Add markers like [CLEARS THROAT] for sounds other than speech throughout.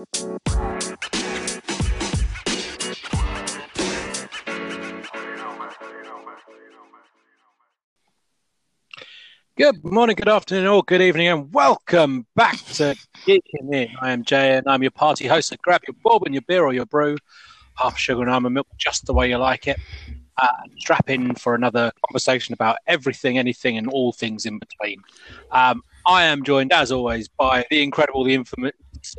Good morning, good afternoon, or good evening, and welcome back to Geeking In. I am Jay, and I'm your party host. So grab your bourbon, your beer, or your brew, half sugar and almond milk, just the way you like it. Uh, strap in for another conversation about everything, anything, and all things in between. Um, I am joined, as always, by the incredible, the infamous,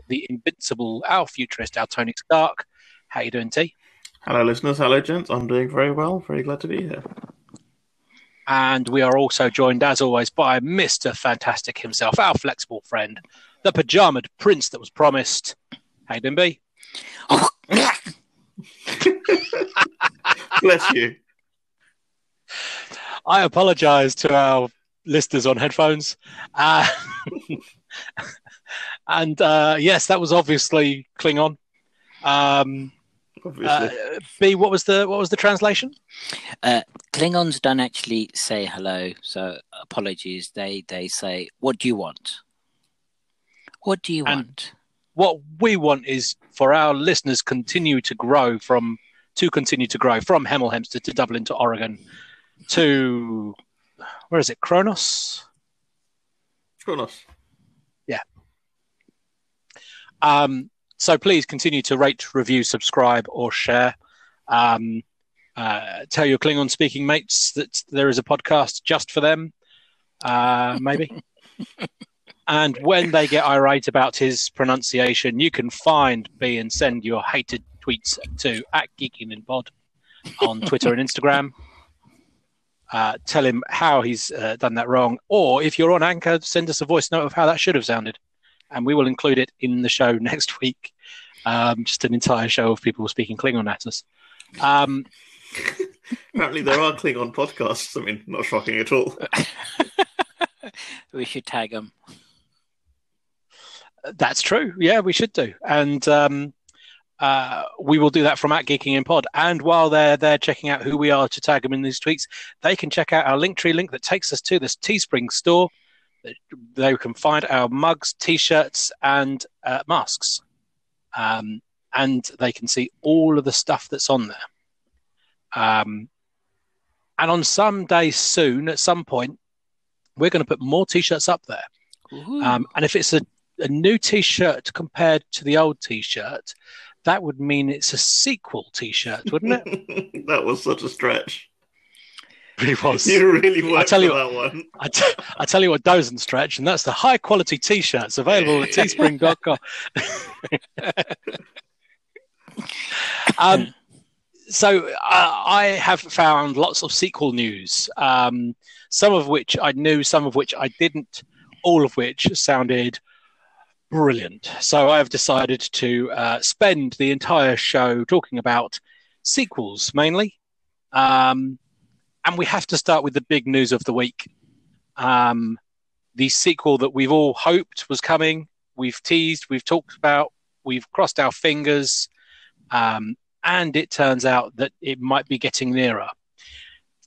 the invincible, our futurist, our Tony Stark. How you doing, T? Hello, listeners. Hello, gents. I'm doing very well. Very glad to be here. And we are also joined, as always, by Mr. Fantastic himself, our flexible friend, the pajamaed prince that was promised. How you doing, B? [LAUGHS] Bless you. I apologise to our listeners on headphones. Uh, [LAUGHS] and uh, yes, that was obviously Klingon. Um, Obviously. uh, B, what was the what was the translation? Uh, Klingons don't actually say hello, so apologies. They they say, "What do you want? What do you And- want?" What we want is for our listeners continue to grow from to continue to grow from Hemel Hempstead to Dublin to Oregon to where is it? Kronos. Kronos. Yeah. Um, so please continue to rate, review, subscribe, or share. Um, uh, tell your Klingon speaking mates that there is a podcast just for them, uh, maybe. [LAUGHS] and when they get irate about his pronunciation, you can find B and send your hated tweets to at Geeking in Pod on Twitter and Instagram. [LAUGHS] Uh, tell him how he's uh, done that wrong, or if you're on Anchor, send us a voice note of how that should have sounded and we will include it in the show [LAUGHS] next week. Um, just an entire show of people speaking Klingon at us. Um, Apparently, there are Klingon podcasts. I mean, not shocking at all. [LAUGHS] we should tag them. that's true. Yeah, we should do, and um, uh, we will do that from at Geeking in Pod. And while they're there checking out who we are to tag them in these tweets, they can check out our Linktree link that takes us to this Teespring store. They can find our mugs, T-shirts, and uh, masks, um, and they can see all of the stuff that's on there. Um, and on some day soon, at some point, we're going to put more T-shirts up there. Um, and if it's a, a new T-shirt compared to the old T-shirt, that would mean it's a sequel T-shirt, wouldn't it? [LAUGHS] that was such a stretch. [LAUGHS] it was. You really worked I tell you that one. [LAUGHS] I, t- I tell you what doesn't stretch, and that's the high quality T-shirts available at teespring.com. um, so uh, I have found lots of sequel news, um, some of which I knew, some of which I didn't, all of which sounded brilliant. So I have decided to uh, spend the entire show talking about sequels mainly. Um, and we have to start with the big news of the week. Um, the sequel that we've all hoped was coming, we've teased, we've talked about, we've crossed our fingers, um, and it turns out that it might be getting nearer.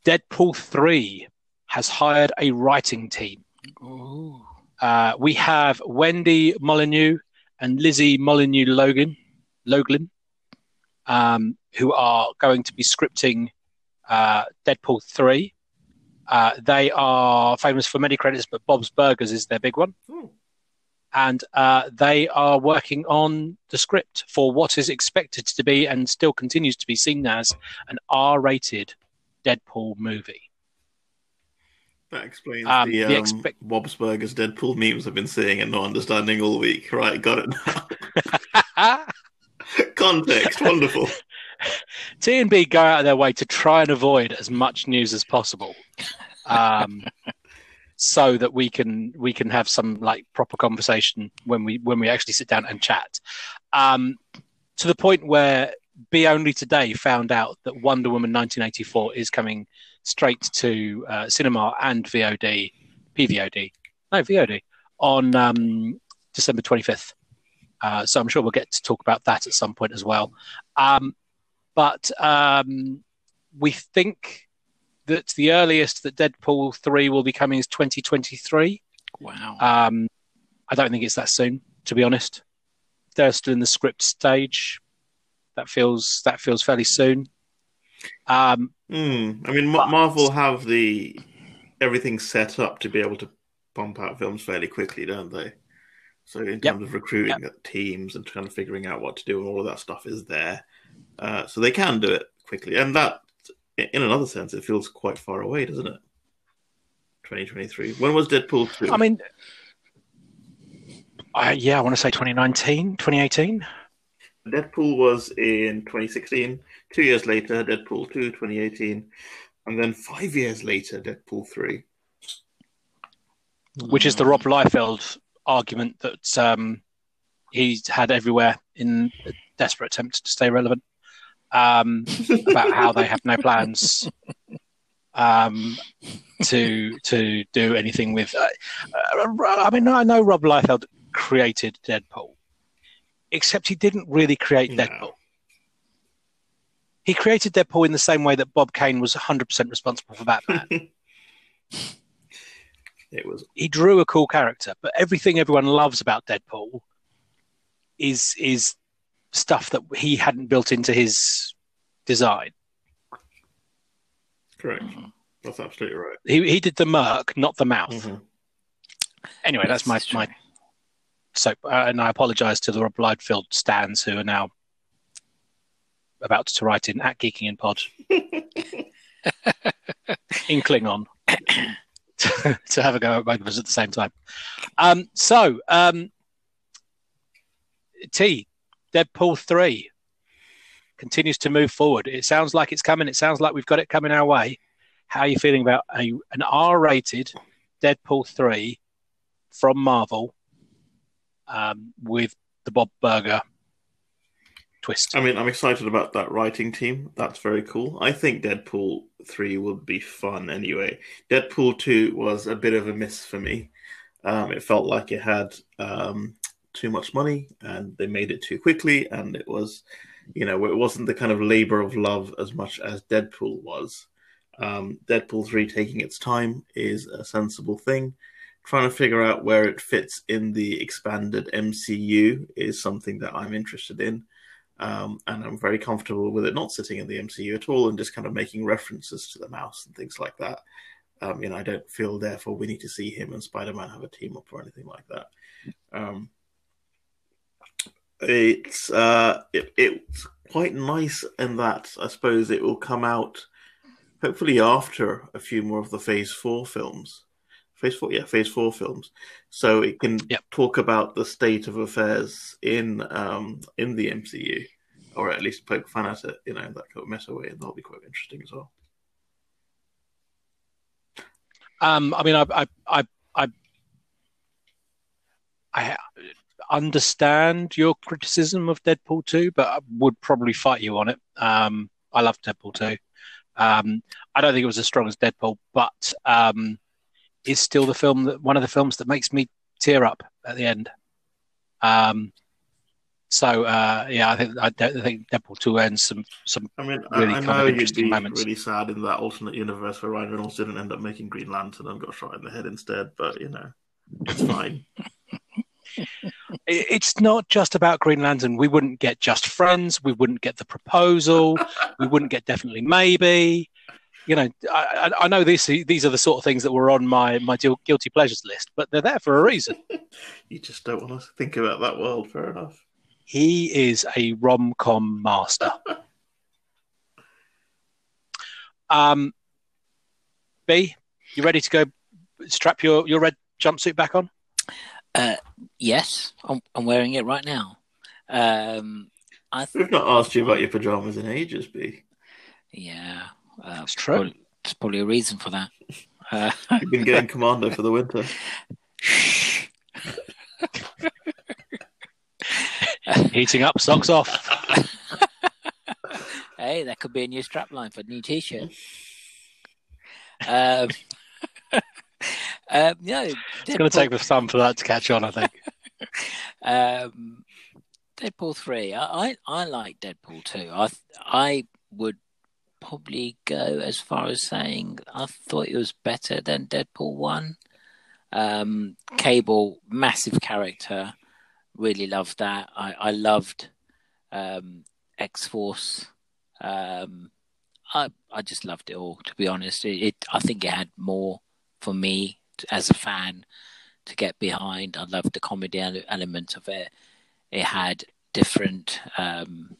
Deadpool 3 has hired a writing team. Ooh. Uh, we have Wendy Molyneux and Lizzie Molyneux Logan, Loglin, um, who are going to be scripting uh, Deadpool 3. Uh, they are famous for many credits, but Bob's Burgers is their big one. Hmm. And uh, they are working on the script for what is expected to be and still continues to be seen as an R rated Deadpool movie. That explains Um, the, the um, expect- Bob's Burgers Deadpool memes I've been seeing and not understanding all week. Right, got it now. [LAUGHS] Context, wonderful. [LAUGHS] T and B go out of their way to try and avoid as much news as possible, um, [LAUGHS] so that we can we can have some like proper conversation when we when we actually sit down and chat. Um, to the point where B only today found out that Wonder Woman 1984 is coming straight to uh, cinema and VOD, PVOD, no VOD on um, December 25th. Uh, so I'm sure we'll get to talk about that at some point as well. Um, but um, we think that the earliest that Deadpool 3 will be coming is 2023. Wow. Um, I don't think it's that soon, to be honest. they're still in the script stage. That feels that feels fairly soon. Um, Mm. I mean, But- Marvel have the everything set up to be able to pump out films fairly quickly, don't they? So in Yep. terms of recruiting teams and kind of figuring out what to do and all of that stuff is there, uh, so they can do it quickly. And that, in another sense, it feels quite far away, doesn't it? 2023. When was Deadpool two? I mean, I, yeah, I want to say 2019, 2018. Deadpool was in 2016. Two years later, Deadpool 2, 2018. And then five years later, Deadpool 3. which is the Rob Liefeld argument that um, he's had everywhere in a desperate attempt to stay relevant um, [LAUGHS] about how they have no plans um, to to do anything with. Uh, uh, I mean, I know Rob Liefeld created Deadpool, except he didn't really create No. Deadpool. He created Deadpool in the same way that Bob Kane was 100% responsible for Batman. [LAUGHS] It was he drew a cool character, but everything everyone loves about Deadpool is is stuff that he hadn't built into his design. correct. Mm-hmm. That's absolutely right. He he did the merc, not the mouth. Mhm. Anyway, that's my true. my so, uh, and I apologise to the Rob Liefeld stands who are now about to write in at Geeking in Pod [LAUGHS] in Klingon to, [COUGHS] to have a go at both of us at the same time. Um, so, um, T, Deadpool 3 continues to move forward. It sounds like it's coming. It sounds like we've got it coming our way. How are you feeling about a, an R rated Deadpool 3 from Marvel um, with the Bob Burger twist? I mean, I'm excited about that writing team. That's very cool. I think Deadpool 3 will be fun anyway. Deadpool 2 was a bit of a miss for me. Um, it felt like it had um, too much money and they made it too quickly, and it was, you know, it wasn't the kind of labor of love as much as Deadpool was. Um, Deadpool 3 taking its time is a sensible thing. Trying to figure out where it fits in the expanded MCU is something that I'm interested in. Um, and I'm very comfortable with it not sitting in the MCU at all and just kind of making references to the mouse and things like that. Um, you know, I don't feel therefore we need to see him and Spider-Man have a team up or anything like that. Um, it's uh, it, it's quite nice in that I suppose it will come out hopefully after a few more of the Phase Four films. Phase Four, yeah, Phase Four films, so it can Yep. talk about the state of affairs in um, in the MCU, or at least poke fun at it, you know, that kind of meta way, and that'll be quite interesting as well. Um, I mean, I, I, I, I, I understand your criticism of Deadpool 2, but I would probably fight you on it. Um, I love Deadpool 2. Um, I don't think it was as strong as Deadpool, but um, it's still the film that one of the films that makes me tear up at the end. Um, so uh, yeah, I think I, don't- I think Deadpool 2 ends some some I mean, Really I, I kind of know you'd be moments. really sad in that alternate universe where Ryan Reynolds didn't end up making Green Lantern and got shot in the head instead, but you know, it's fine. [LAUGHS] [LAUGHS] it's not just about Green Lantern. We wouldn't get Just Friends. We wouldn't get the proposal. we wouldn't get Definitely Maybe. You know, I, I I know these these are the sort of things that were on my my guilty pleasures list, but they're there for a reason. [LAUGHS] you just don't want to think about that world. Fair enough. He is a rom com master. Um, B, you ready to go? Strap your your red jumpsuit back on. Uh, yes, I'm, I'm wearing it right now. Um, I th- We've not asked you about your pajamas in ages, B. yeah, uh, It's true. Probably, there's probably a reason for that. Uh, [LAUGHS] You've been getting commando for the winter. [LAUGHS] Heating up, socks off. [LAUGHS] Hey, that could be a new strapline for a new T-shirt. um, um, no, It's going to take some for that to catch on, I think. Um, Deadpool three. I, I I like Deadpool two. I I would probably go as far as saying I thought it was better than Deadpool one. Um, Cable, massive character, really loved that. I, I loved um, X Force. Um, I I just loved it all. To be honest, it, it I think it had more for me as a fan to get behind. I loved the comedy element of it. It had different um,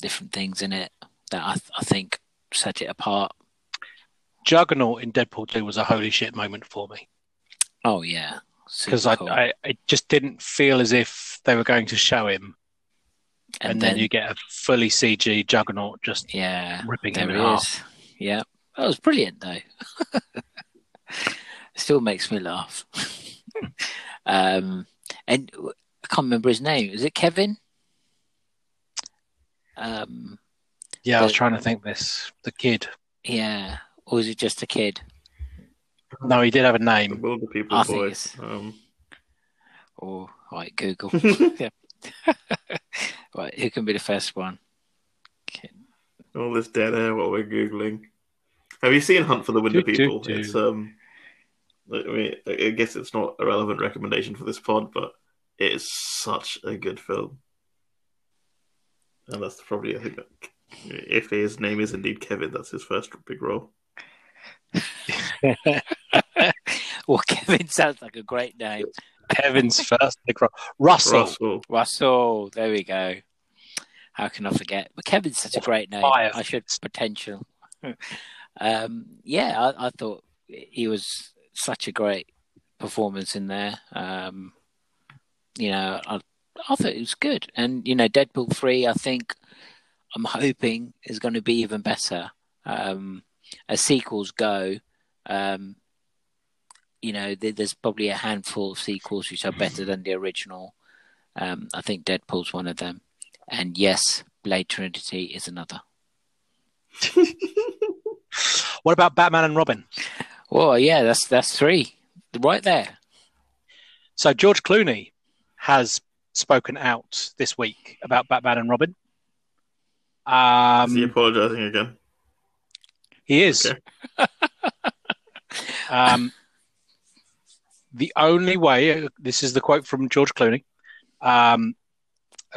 different things in it that I, I think set it apart. Juggernaut in Deadpool 2 was a holy shit moment for me. Oh yeah, because I, cool. I, it just didn't feel as if they were going to show him, and, and then, then, you get a fully CG Juggernaut just yeah ripping him in half. Is. Yeah, that was brilliant though. [LAUGHS] Still makes me laugh. [LAUGHS] um, and I can't remember his name. Is it Kevin? Um, yeah, the, I was trying to think this. The kid. Yeah, or was it just a kid? No, he did have a name. The Wilderpeople I boy. Um... Oh, right, Google. [LAUGHS] [LAUGHS] yeah. [LAUGHS] right, who can be the first one? All this dead air, what we're googling. Have you seen Hunt for the Wilderpeople? Do, do. It's um, I mean, I guess it's not a relevant recommendation for this pod, but it is such a good film, and that's probably I think that if his name is indeed Kevin, that's his first big role. [LAUGHS] well, Kevin sounds like a great name. Kevin's first big role. Russell. Russell. Russell. There we go. How can I forget? But Kevin's such a great name. I should potential. [LAUGHS] um, yeah, I, I, thought he was such a great performance in there. Um, you know, I, I thought it was good. And, you know, Deadpool 3, I think, I'm hoping is going to be even better. Um, as sequels go, um, you know, there's probably a handful of sequels which are better than the original. Um, I think Deadpool's one of them. And yes, Blade Trinity is another. [LAUGHS] what about Batman and Robin? Well, yeah, that's that's three right there. So George Clooney has spoken out this week about Batman and Robin. Um, is he apologizing again? He is. Okay. [LAUGHS] um, the only way, this is the quote from George Clooney, um,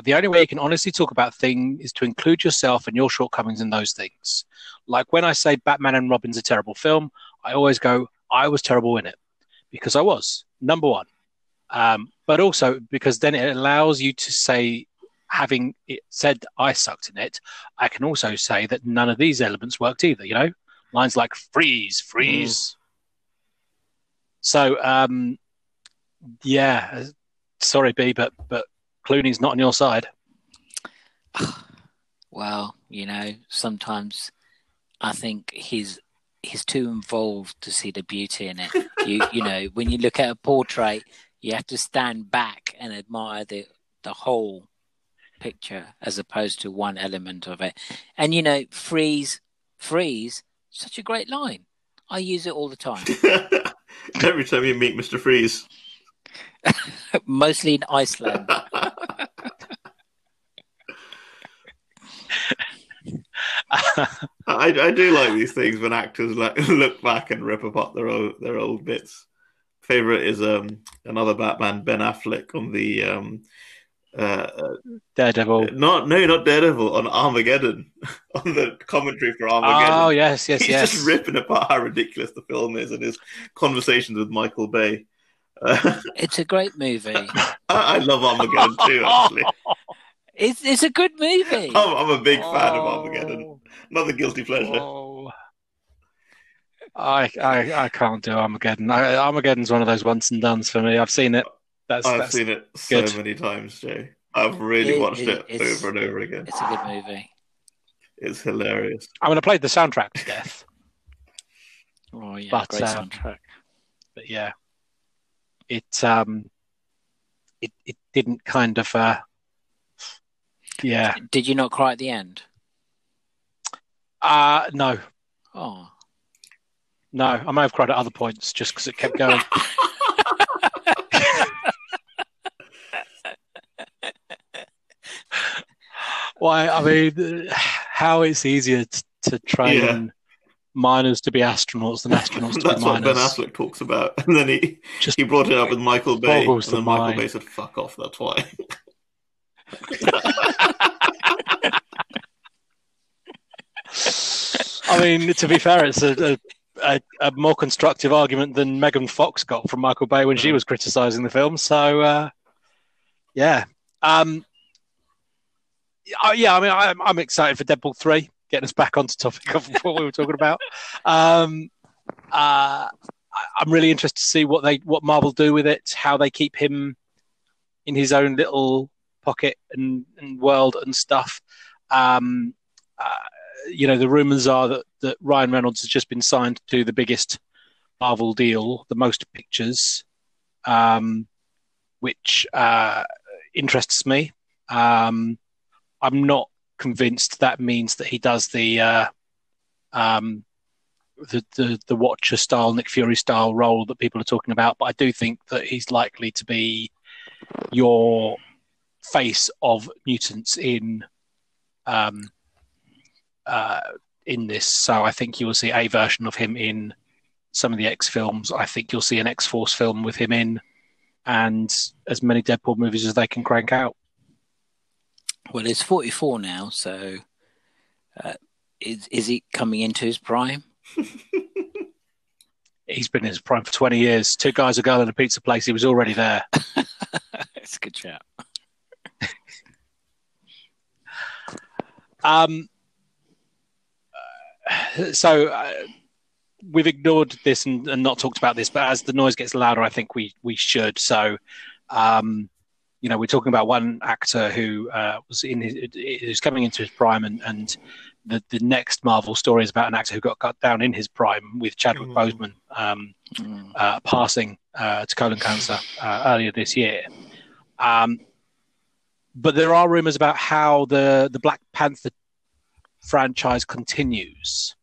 the only way you can honestly talk about things is to include yourself and your shortcomings in those things. Like when I say Batman and Robin's a terrible film, I always go, I was terrible in it because I was number one. Um, but also because then it allows you to say, having it said I sucked in it, I can also say that none of these elements worked either. You know, lines like freeze, freeze. Mm. So, um, yeah, sorry, B, but but Clooney's not on your side. [SIGHS] Well, you know, sometimes I think he's he's too involved to see the beauty in it. You you know, when you look at a portrait, you have to stand back and admire the the whole picture as opposed to one element of it. And you know, freeze, freeze, such a great line. I use it all the time. [LAUGHS] Every time you meet Mr. Freeze. [LAUGHS] Mostly in Iceland. [LAUGHS] I, I do like these things when actors like look back and rip apart their old their old bits. Favorite is um another Batman Ben Affleck on the um uh, Daredevil. Not no, not Daredevil on Armageddon [LAUGHS] on the commentary for Armageddon. Oh yes, yes, He's yes. just ripping apart how ridiculous the film is and his conversations with Michael Bay. Uh, [LAUGHS] it's a great movie. [LAUGHS] I, I, love Armageddon too. Actually, it's it's a good movie. I'm, I'm a big oh. fan of Armageddon. Another guilty pleasure. Oh. I, I I can't do Armageddon. I, Armageddon's one of those once and done's for me. I've seen it that's, I've that's seen it so good. many times, Jay. I've really it, watched it, it over and over again. It's a good movie. It's hilarious. I mean, I played the soundtrack to death. [LAUGHS] oh yeah, but, great um, soundtrack. But yeah, it um, it it didn't kind of uh, yeah. Did you not cry at the end? Uh no. Oh. No, I may have cried at other points just because it kept going. [LAUGHS] Why? I mean, how it's easier to, to try yeah. miners to be astronauts than astronauts to be miners. That's what Ben. Affleck talks about, [LAUGHS] and then he Just he brought it up with Michael Bay, and then Michael mind. Bay said, "Fuck off." That's why. [LAUGHS] I mean, to be fair, it's a, a, a, more constructive argument than Megan Fox got from Michael Bay when she was criticising the film. So, uh, yeah. Um, uh, yeah, I mean, I'm, I'm excited for Deadpool 3, getting us back onto topic of [LAUGHS] what we were talking about. Um, uh, I'm really interested to see what they what Marvel do with it, how they keep him in his own little pocket and, and world and stuff. Um, uh, you know, the rumors are that, that Ryan Reynolds has just been signed to the biggest Marvel deal, the most pictures, um, which uh, interests me. Um, I'm not convinced that means that he does the uh, um, the, the the Watcher style, Nick Fury style role that people are talking about, but I do think that he's likely to be your face of mutants in um, uh, in this. So I think you will see a version of him in some of the X films. I think you'll see an X Force film with him in, and as many Deadpool movies as they can crank out. Well, he's 44 now, so uh, is is he coming into his prime? [LAUGHS] He's been in his prime for 20 years. Two guys, a girl, and a pizza place. He was already there. [LAUGHS] It's a good chat. [LAUGHS] Um, uh, so uh, we've ignored this and, and not talked about this, but as the noise gets louder, I think we we should. So, um, you know, we're talking about one actor who uh, was in his, is coming into his prime, and, and the the next Marvel story is about an actor who got cut down in his prime with Chadwick Mhm. Boseman um, Mm. uh, passing uh, to colon cancer uh, earlier this year. Um, but there are rumors about how the the Black Panther franchise continues.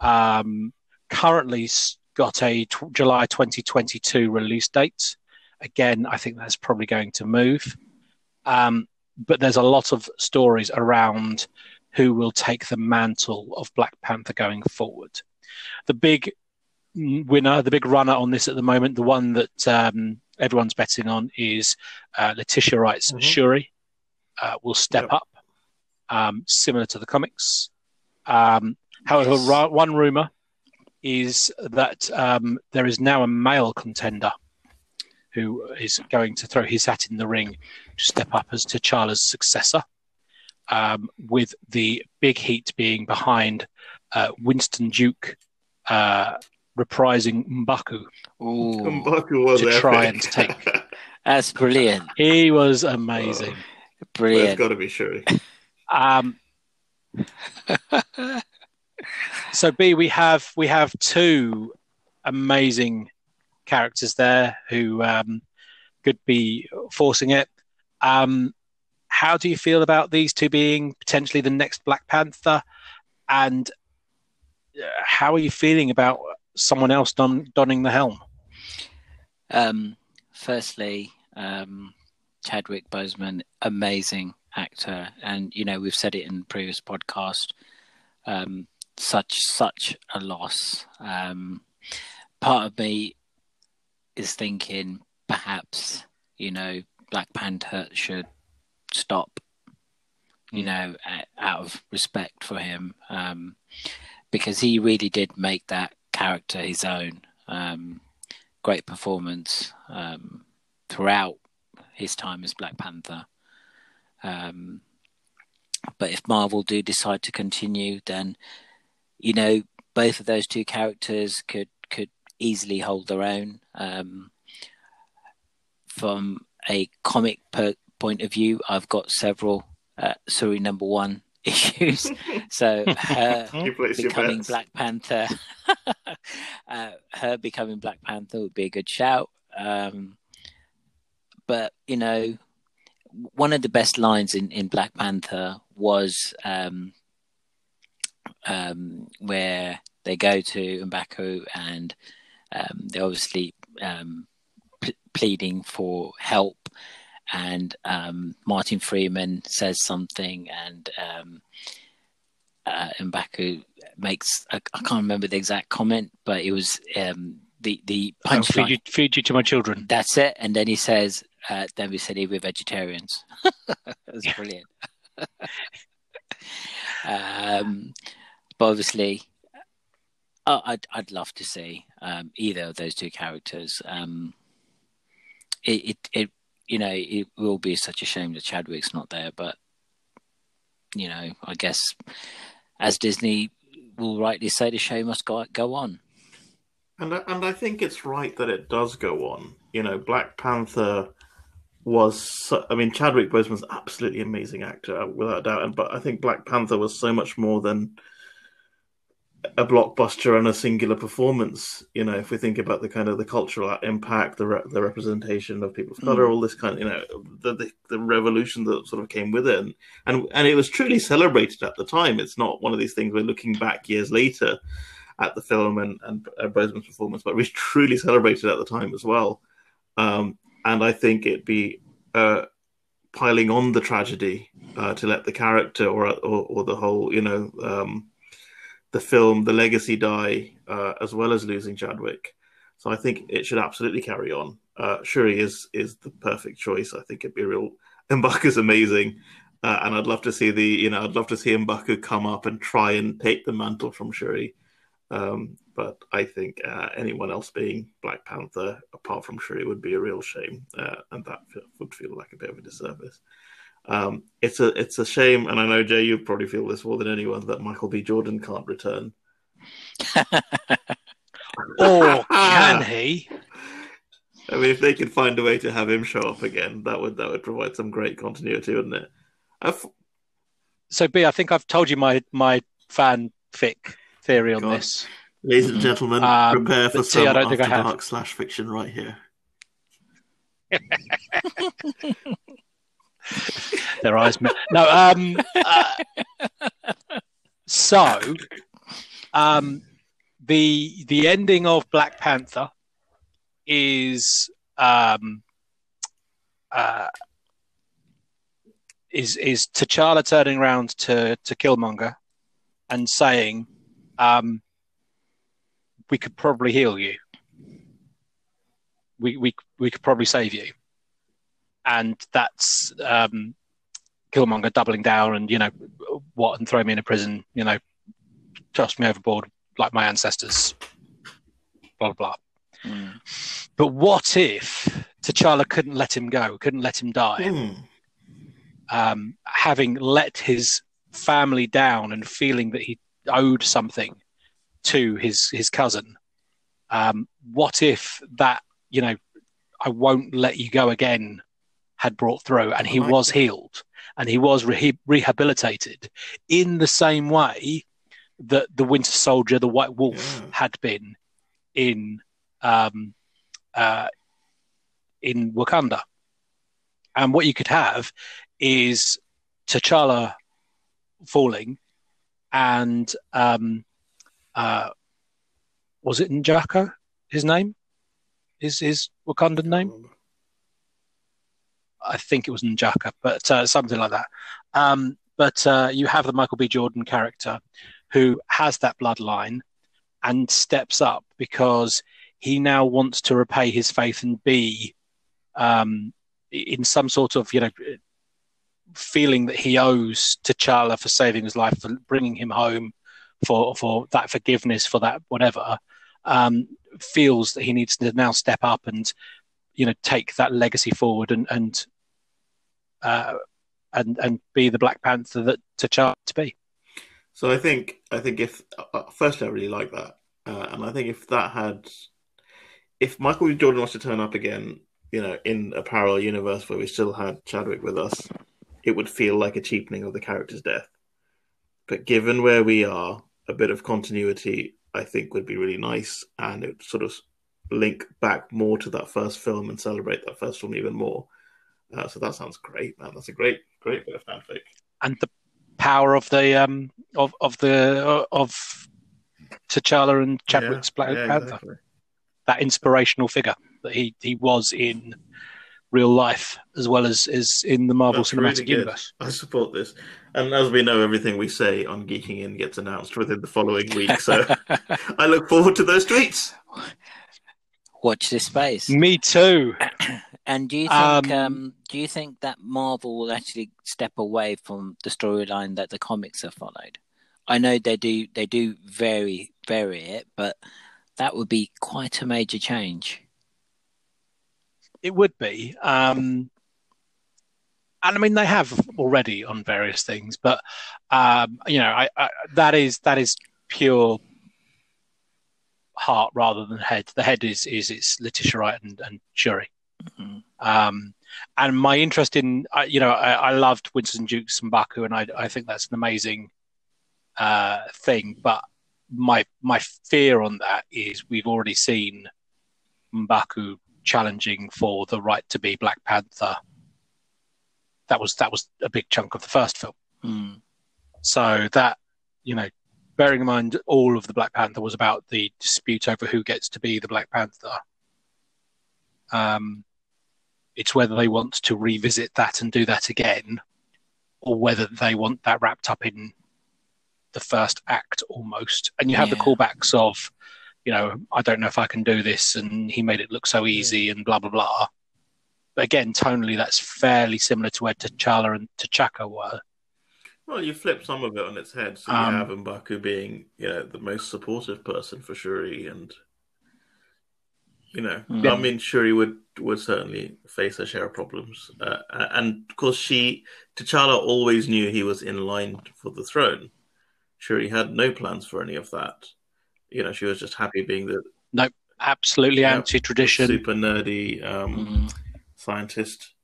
Um, currently got a t- July 2022 release date. Again, I think that's probably going to move. Um, but there's a lot of stories around who will take the mantle of Black Panther going forward. The big winner, the big runner on this at the moment, the one that um, everyone's betting on is uh, Letitia Wright's Mhm. Shuri uh, will step Yep. up, um, similar to the comics. Um, however, Yes. ru- one rumor is that um, there is now a male contender who is going to throw his hat in the ring to step up as T'Challa's successor, um, with the big heat being behind uh, Winston Duke uh, reprising M'Baku. Ooh, M'Baku was To epic. try and take- [LAUGHS] that's brilliant. He was amazing. Well, it's Brilliant. got to be Shuri. [LAUGHS] Um, [LAUGHS] so B, we have we have two amazing characters there who um, could be forcing it. Um, how do you feel about these two being potentially the next Black Panther? And uh, how are you feeling about someone else don- donning the helm? Um, firstly, um, Chadwick Boseman, amazing actor, and you know we've said it in previous podcast. Um, such such a loss. Um, part of me is thinking perhaps you know Black Panther should stop. You know, out of respect for him, um, because he really did make that character his own. Um, great performance um, throughout his time as Black Panther. Um, but if Marvel do decide to continue, then you know both of those two characters could could easily hold their own. Um, from a comic per- point of view, I've got several uh, Shuri number one [LAUGHS] issues. so [LAUGHS] her You place your becoming. Black Panther, [LAUGHS] uh, her becoming Black Panther would be a good shout. Um, but you know, one of the best lines in, in Black Panther was um, um, where they go to M'Baku and um, they're obviously um, p- pleading for help. And um, Martin Freeman says something, and um, uh, M'Baku makes I, I, can't remember the exact comment, but it was um, the the punchline. feed, you, feed you to my children. That's it. And then he says, uh, "Then we said we're vegetarians." [LAUGHS] that was brilliant. [LAUGHS] um, but obviously, oh, I'd I'd love to see um, either of those two characters. Um, it, it it you know it will be such a shame that Chadwick's not there, but you know I guess as Disney will rightly say, the show must go go on. And and I think it's right that it does go on. You know, Black Panther was I mean Chadwick Boseman's absolutely amazing actor without doubt, but I think Black Panther was so much more than a blockbuster and a singular performance. You know, if we think about the kind of the cultural impact, the re- the representation of people of color, mm. all this kind of you know the, the, the revolution that sort of came with it, and, and and it was truly celebrated at the time. It's not one of these things we're looking back years later at the film and and uh, Boseman's performance, but it was truly celebrated at the time as well. Um, and I think it'd be uh, piling on the tragedy uh, to let the character or, or, or the whole you know. Um, the film, the legacy die, uh, as well as losing Chadwick. So I think it should absolutely carry on. Uh, Shuri is is the perfect choice. I think it'd be real. [LAUGHS] M'Baku's amazing, uh, and I'd love to see the you know I'd love to see M'Baku come up and try and take the mantle from Shuri. Um, but I think uh, anyone else being Black Panther apart from Shuri would be a real shame, uh, and that would feel like a bit of a disservice. Um, it's a it's a shame, and I know Jay, you probably feel this more than anyone that Michael B. Jordan can't return. [LAUGHS] or can he? [LAUGHS] I mean, if they could find a way to have him show up again, that would that would provide some great continuity, wouldn't it? I've... So, B, I think I've told you my my fanfic theory on God. this. Ladies and gentlemen, um, prepare for some after dark slash fiction right here. [LAUGHS] [LAUGHS] Their eyes met. No, um, uh, so um, the the ending of Black Panther is um, uh, is is T'Challa turning around to to Killmonger and saying, um, "We could probably heal you. We we we could probably save you." And that's um, Killmonger doubling down and you know what and throw me in a prison, you know, toss me overboard like my ancestors, blah blah. blah. Mm. But what if T'Challa couldn't let him go, couldn't let him die, mm. um, having let his family down and feeling that he owed something to his his cousin? Um, what if that you know I won't let you go again had brought through, and he was healed and he was re- rehabilitated in the same way that the Winter Soldier, the White Wolf, yeah. had been in um, uh, in Wakanda. And what you could have is T'Challa falling, and um, uh, was it N'Jako? His name, his his Wakandan name. I think it was N'Jaka, but uh, something like that. Um, but uh, you have the Michael B. Jordan character who has that bloodline and steps up because he now wants to repay his faith and be um, in some sort of you know feeling that he owes to T'Challa for saving his life, for bringing him home, for for that forgiveness, for that whatever. Um, feels that he needs to now step up and you know take that legacy forward and and uh, and and be the Black Panther that T'Challa to be. So I think I think if uh, firstly I really like that, uh, and I think if that had, if Michael Jordan was to turn up again, you know, in a parallel universe where we still had Chadwick with us, it would feel like a cheapening of the character's death. But given where we are, a bit of continuity I think would be really nice, and it sort of link back more to that first film and celebrate that first film even more. Uh, so that sounds great, man. That's a great, great bit of fanfic. And the power of the um of of the uh, of T'Challa and Chadwick's yeah, Black yeah, Panther. Exactly. That inspirational figure that he he was in real life as well as is in the Marvel That's Cinematic really. Universe. I support this. And as we know, everything we say on Geeking In gets announced within the following week. So [LAUGHS] I look forward to those tweets. Watch this space. Me too. [CLEARS THROAT] And do you think Um, um, do you think that Marvel will actually step away from the storyline that the comics have followed? I know they do they do vary vary it, but that would be quite a major change. It would be. Um, and I mean, they have already on various things, but um, you know, I, I, that is that is pure heart rather than head. The head is is it's Letitia Wright and, and Shuri. Mhm. Um, and my interest in, I- you know, I, I loved Winston Duke's M'Baku, and I, I think that's an amazing uh, thing. But my my fear on that is we've already seen M'Baku challenging for the right to be Black Panther. That was that was a big chunk of the first film. Mm. So that you know, bearing in mind all of the Black Panther was about the dispute over who gets to be the Black Panther. Um, it's whether they want to revisit that and do that again, or whether they want that wrapped up in the first act almost. And you have the callbacks of, you know, I don't know if I can do this, and he made it look so easy, and blah blah blah. But again, tonally, that's fairly similar to where T'Challa and T'Chaka were. Well, you flip some of it on its head. So Um, you have M'Baku being, you know, the most supportive person for Shuri, and you know, Yeah. I mean, Shuri would would certainly face her share of problems, uh, and of course, she T'Challa always knew he was in line for the throne. Shuri had no plans for any of that. You know, she was just happy being the no, Absolutely Yeah. anti-tradition. super nerdy um, Mm. scientist,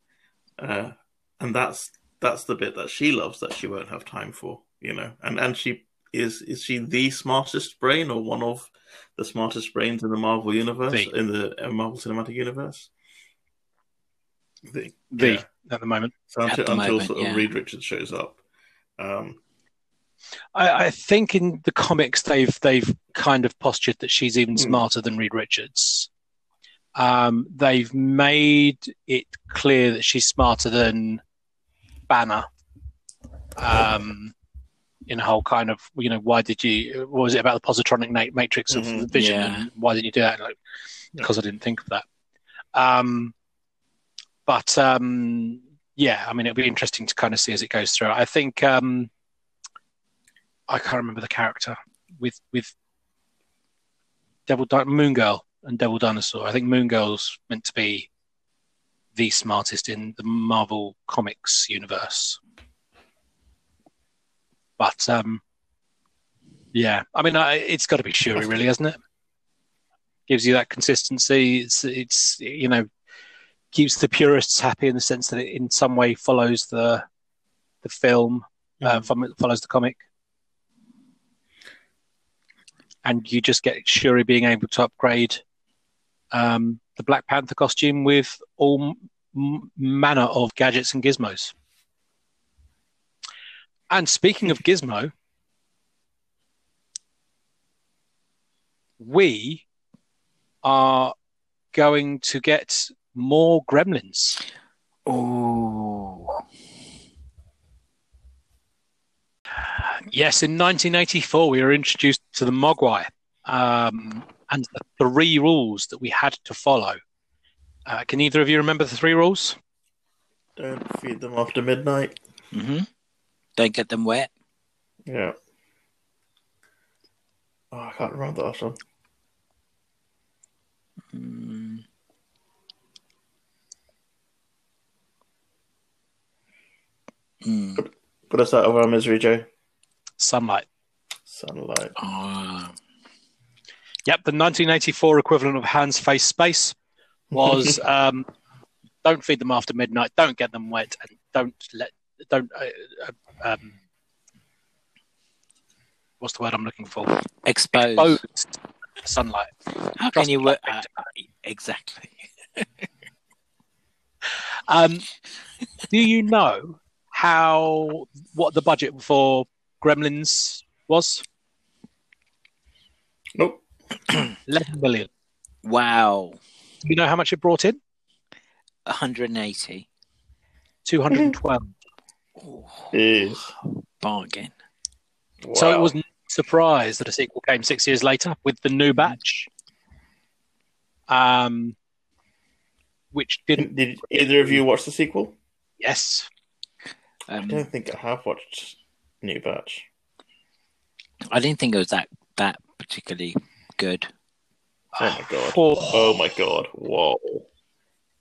uh, and that's that's the bit that she loves that she won't have time for, you know. And and she is is she the smartest brain or one of the smartest brains in the Marvel universe The. in the uh, Marvel Cinematic Universe? The, The yeah. at the moment. So At until, the until moment, sort of yeah. Reed Richards shows up, um, I, I think in the comics they've they've kind of postured that she's even Hmm. smarter than Reed Richards. Um, they've made it clear that she's smarter than Banner. Um, in a whole kind of you know why did you what was it about the positronic na- matrix of Mhm. the vision Yeah. and why didn't you do that like because I didn't think of that. Um, but um, yeah, I mean it'll be interesting to kind of see as it goes through. I think um, I can't remember the character with with Devil Di- Moon Girl and Devil Dinosaur. I think Moon Girl's meant to be the smartest in the Marvel Comics universe. But um, yeah, I mean, I, it's got to be Shuri, really, hasn't it? Gives you that consistency. It's, it's you know, keeps the purists happy in the sense that it in some way follows the the film, uh, fo- follows the comic, and you just get Shuri being able to upgrade um, the Black Panther costume with all m- manner of gadgets and gizmos. And speaking of Gizmo, we are going to get more gremlins. Oh, Yes, in 1984, we were introduced to the Mogwai um, and the three rules that we had to follow. Uh, can either of you remember the three rules? don't feed them after midnight. hmm don't get them wet. Yeah. Oh, I can't remember the last one. Mm. Mm. Put us out of our misery, Joe. Sunlight. Sunlight. Oh. Yep, the 1984 equivalent of Hands Face Space was [LAUGHS] um, don't feed them after midnight, don't get them wet, and don't let don't uh, uh, um, what's the word I'm looking for? Exposed. Exposed sunlight. How can you work? Uh, exactly. [LAUGHS] Um, do you know how what the budget for Gremlins was? Nope. [CLEARS THROAT] 11 million. Wow. Do you know how much it brought in? 180. 212. Jeez. Bargain. So it wasn't surprise that a sequel came six years later with the new batch. Um, which didn't. Did either of you watch the sequel? Yes. I Um, don't think I have watched New Batch. I didn't think it was that that particularly good. Oh my god. [SIGHS] Oh. Oh my god. Whoa.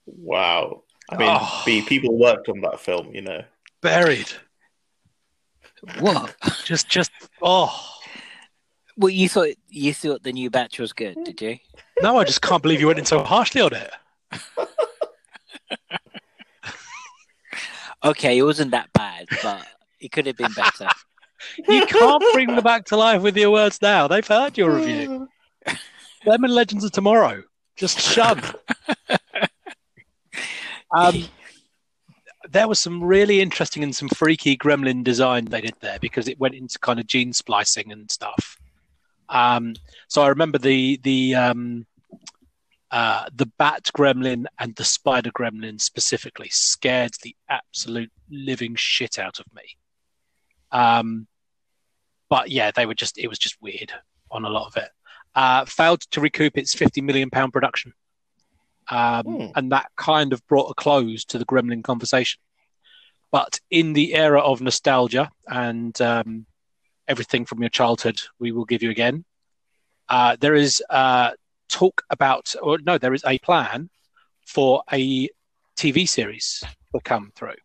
Wow. I mean, [SIGHS] Oh. People worked on that film, you know. Buried. What? Just, just. Oh. well, you thought you thought the new batch was good, did you? No, I just can't believe you went in so harshly on it. [LAUGHS] Okay, it wasn't that bad, but it could have been better. You can't bring them back to life with your words now. They've heard your review. [LAUGHS] Them and Legends of Tomorrow. Just shun. [LAUGHS] Um, there was some really interesting and some freaky gremlin design they did there because it went into kind of gene splicing and stuff. Um, so I remember the the um, uh, the bat gremlin and the spider gremlin specifically scared the absolute living shit out of me. Um, but yeah, they were just it was just weird on a lot of it. Uh, failed to recoup its fifty million pound production um, Hmm. and that kind of brought a close to the Gremlin conversation. But in the era of nostalgia and um, everything from your childhood, we will give you again. Uh, there is uh, talk about, or no, there is a plan for a TV series to come through.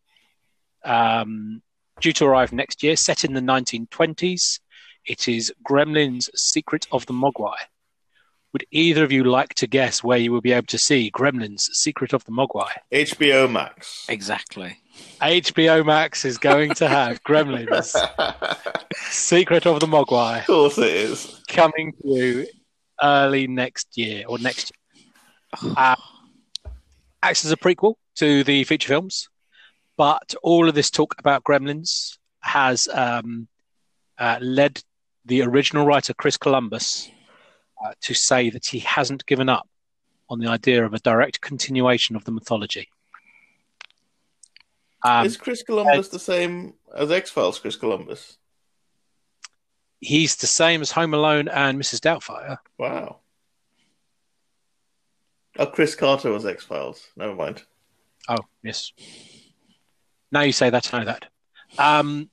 Um, due to arrive next year, set in the 1920s. It is Gremlins: Secret of the Mogwai. Would either of you like to guess where you will be able to see Gremlins: Secret of the Mogwai? HBO Max. exactly. HBO Max is going to have [LAUGHS] Gremlins: Secret of the Mogwai Of course it is. coming to you early next year or next year. Uh, acts as a prequel to the feature films, but all of this talk about Gremlins has um, uh, led the original writer Chris Columbus uh, to say that he hasn't given up on the idea of a direct continuation of the mythology. Um, is Chris Columbus the same as X Files Chris Columbus? he's the same as Home Alone and Mrs. Doubtfire. Wow. Oh, Chris Carter was X Files. Never mind. Oh, yes. Now you say that, I know that. Um,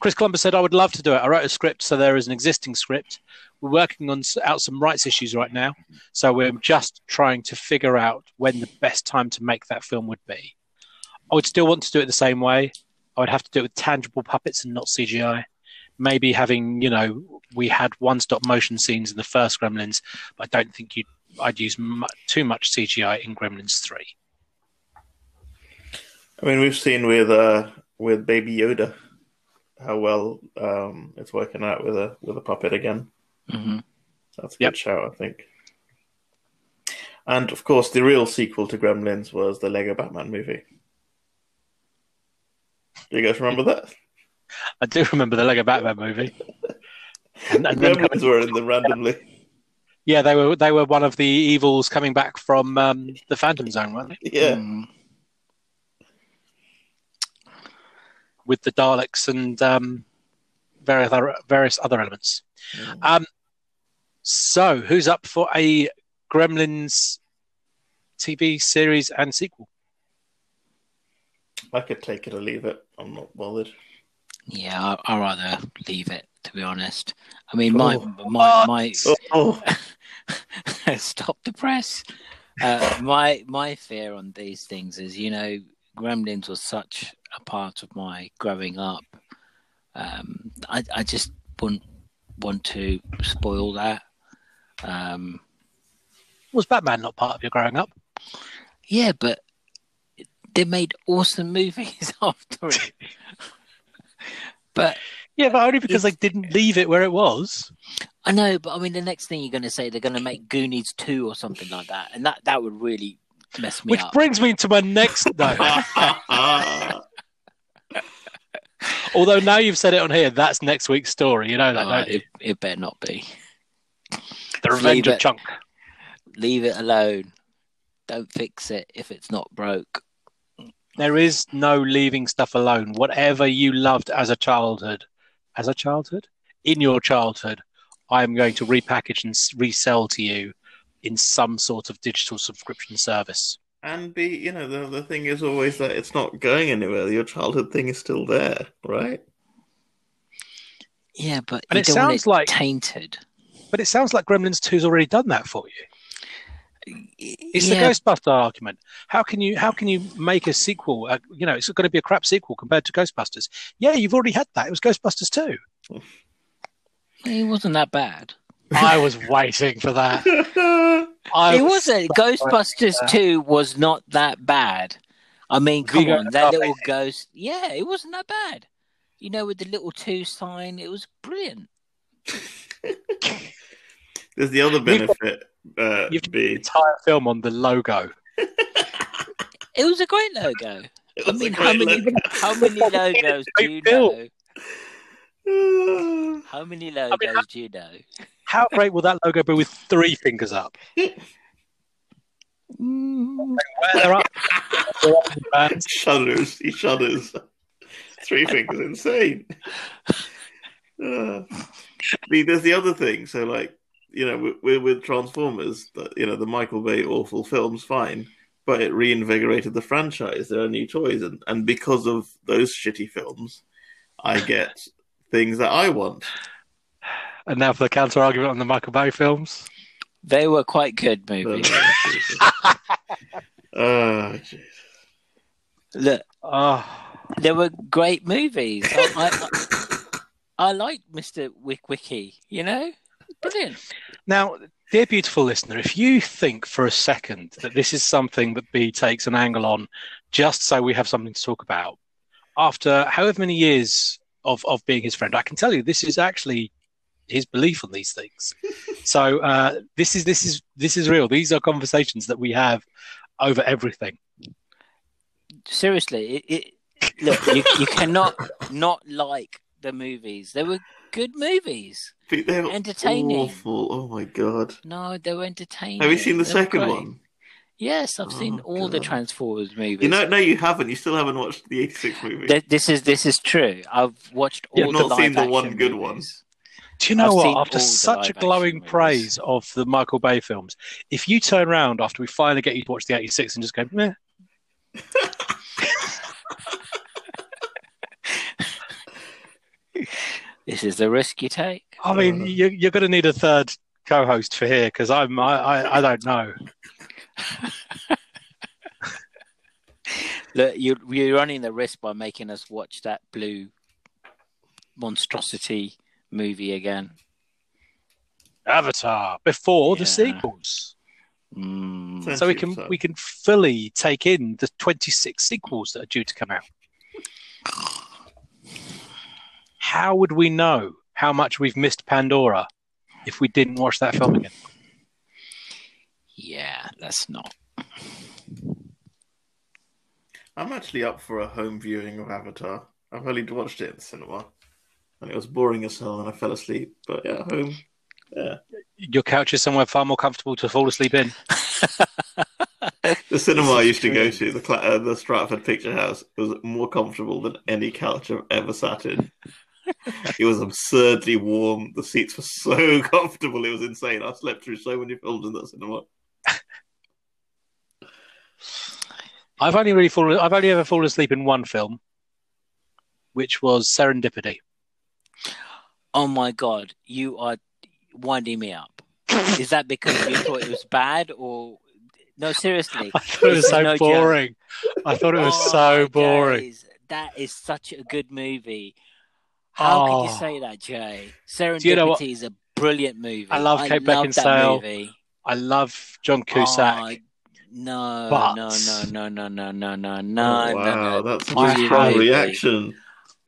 Chris Columbus said, I would love to do it. I wrote a script, so there is an existing script. We're working on out some rights issues right now. So we're just trying to figure out when the best time to make that film would be. I would still want to do it the same way. I would have to do it with tangible puppets and not CGI. Maybe having, you know, we had one stop motion scenes in the first Gremlins, but I don't think you'd, I'd use too much CGI in Gremlins 3. I mean, we've seen with uh, with Baby Yoda how well um, it's working out with a with a puppet again. hmm That's a Yep. good shout, I think. And of course, the real sequel to Gremlins was the Lego Batman movie. Do you guys remember that? I do remember the Lego Batman movie. [LAUGHS] And, and then Gremlins were in them randomly. yeah, they were they were one of the evils coming back from um, the Phantom Zone, weren't they? Yeah. Mm. With the Daleks and um, various other various other elements. Mm. Um, so, who's up for a Gremlins TV series and sequel? I could take it or leave it. I'm not bothered. Yeah, I, I'd rather leave it to be honest. I mean, my Oh. my my Oh, [LAUGHS] stop the press. Uh, my my fear on these things is, you know, Gremlins was such a part of my growing up. Um, I I just wouldn't want to spoil that. Um, Was Batman not part of your growing up? yeah, but they made awesome movies [LAUGHS] after it. but Yeah, but only because they didn't leave it where it was. I know, but I mean, the next thing you're going to say they're going to make Goonies two or something like that, and that that would really mess me Which up. brings me to my next [LAUGHS] note. oh. Although now you've said it on here, that's next week's story. You know that, Uh, don't you? it, it better not be. The leave Revenge of. Chunk. Leave it alone. Don't fix it if it's not broke. There is no leaving stuff alone. Whatever you loved as a childhood, as a childhood, in your childhood, I am going to repackage and resell to you in some sort of digital subscription service. And be, you know, the the thing is always that it's not going anywhere. Your childhood thing is still there, right? Yeah, but and it sounds it like tainted. But it sounds like Gremlins 2's already done that for you. It's yeah. the Ghostbuster argument. How can you how can you make a sequel? Uh, you know, it's going to be a crap sequel compared to Ghostbusters. Yeah, you've already had that. It was Ghostbusters 2. It wasn't that bad. I was waiting for that. [LAUGHS] I it wasn't. Ghostbusters uh, 2 was not that bad. I mean, come Vigo on, that little amazing. ghost. Yeah, it wasn't that bad. You know, with the little 2 sign, it was brilliant. [LAUGHS] There's the other benefit. Uh, You've the be entire film on the logo. It was a great logo. I mean, how many logo. [LAUGHS] how many [LAUGHS] logos do you Great know? How many [SIGHS] logos how- do you know? How great will that logo be with three fingers up? Mm, up. they're up in the bands. shudders. He shudders. Three fingers, insane. Uh, the, there's the other thing. So, like, you know, with, with, with Transformers, the, you know, the Michael Bay awful films, fine, but it reinvigorated the franchise. There are new toys, and, and because of those shitty films, I get things that I want. And now for the counter argument on the Michael Bay films. They were quite good [LAUGHS] Oh, movies. jeez. Look, ah. Oh, they were great movies. I, I, I like Mr. Wick Wiki, you know? Brilliant. Now, dear beautiful listener, if you think for a second that this is something that B takes an angle on just so we have something to talk about, after however many years of, of being his friend, I can tell you this is actually his belief on these things. so uh, this is this is this is real. These are conversations that we have over everything. Seriously, it, it, look, you, you cannot not like the movies. They were good movies. They're Entertaining. awful. Oh my god. No, they were entertaining. Have you seen the They were second great. one? Yes, I've seen Oh, all the Transformers movies. You know, no, you haven't. You still haven't watched the '86 movie. Th- this is this is true. I've watched all You've the not seen the one good movies. Do you know I've what? After such a glowing movies. praise of the Michael Bay films, if you turn around after we finally get you to watch the 86 and just go, meh, [LAUGHS] This is the risk you take. I mean, Uh. you, you're going to need a third co-host for here because I'm I, I, I don't know. [LAUGHS] Look, you you're running the risk by making us watch that blue monstrosity movie again. Avatar before the sequels, Mm. So- so we can of we can fully take in the 26 sequels that are due to come out. How would we know how much we've missed Pandora if we didn't watch that film again? Yeah, that's not. I'm actually up for a home viewing of Avatar. I've only watched it in the cinema, and it was boring as hell, and I fell asleep. But yeah, home. Yeah, Your couch is somewhere far more comfortable to fall asleep in. [LAUGHS] the cinema I used to go to, the uh, the Stratford Picture House, was more comfortable than any couch I've ever sat in. it was absurdly warm. The seats were so [LAUGHS] comfortable. It was insane. I slept through so many films in that cinema. I've only really fallen. I've only ever fallen asleep in one film, which was Serendipity. Oh my god, you are winding me up. Is that because you thought it was bad, or no? Seriously, [LAUGHS] I thought it was so no joke. boring. I thought it was Oh, so boring. Jays, that is such a good movie. How could you Oh. say that, Jay? Serendipity you know what? is a brilliant movie. I love Kate love that Beckinsale. movie. I love John oh, Cusack. Oh, no, But- no, no, no, no, no, no, no, no, Oh, no, wow, no. that's I a strong have-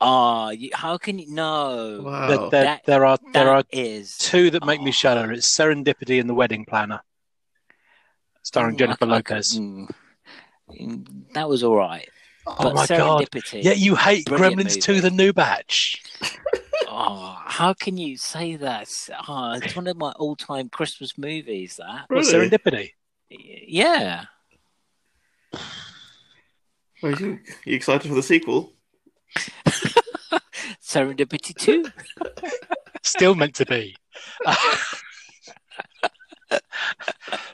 reaction. Oh, how can you? No, Wow. There- there, That- there are there are that is two that make me Oh. shudder. It's Serendipity and The Wedding Planner, starring Mm, Jennifer I- I- Lopez. mm, mm, that was all right. oh but my god! Serendipity. Yeah, you hate Gremlins movie. 2: The New Batch. [LAUGHS] Oh, how can you say that? Oh, it's one of my all-time Christmas movies. That. What, Really? Serendipity. Yeah. Are you, you excited for the sequel? [LAUGHS] Serendipity 2. Still meant to be.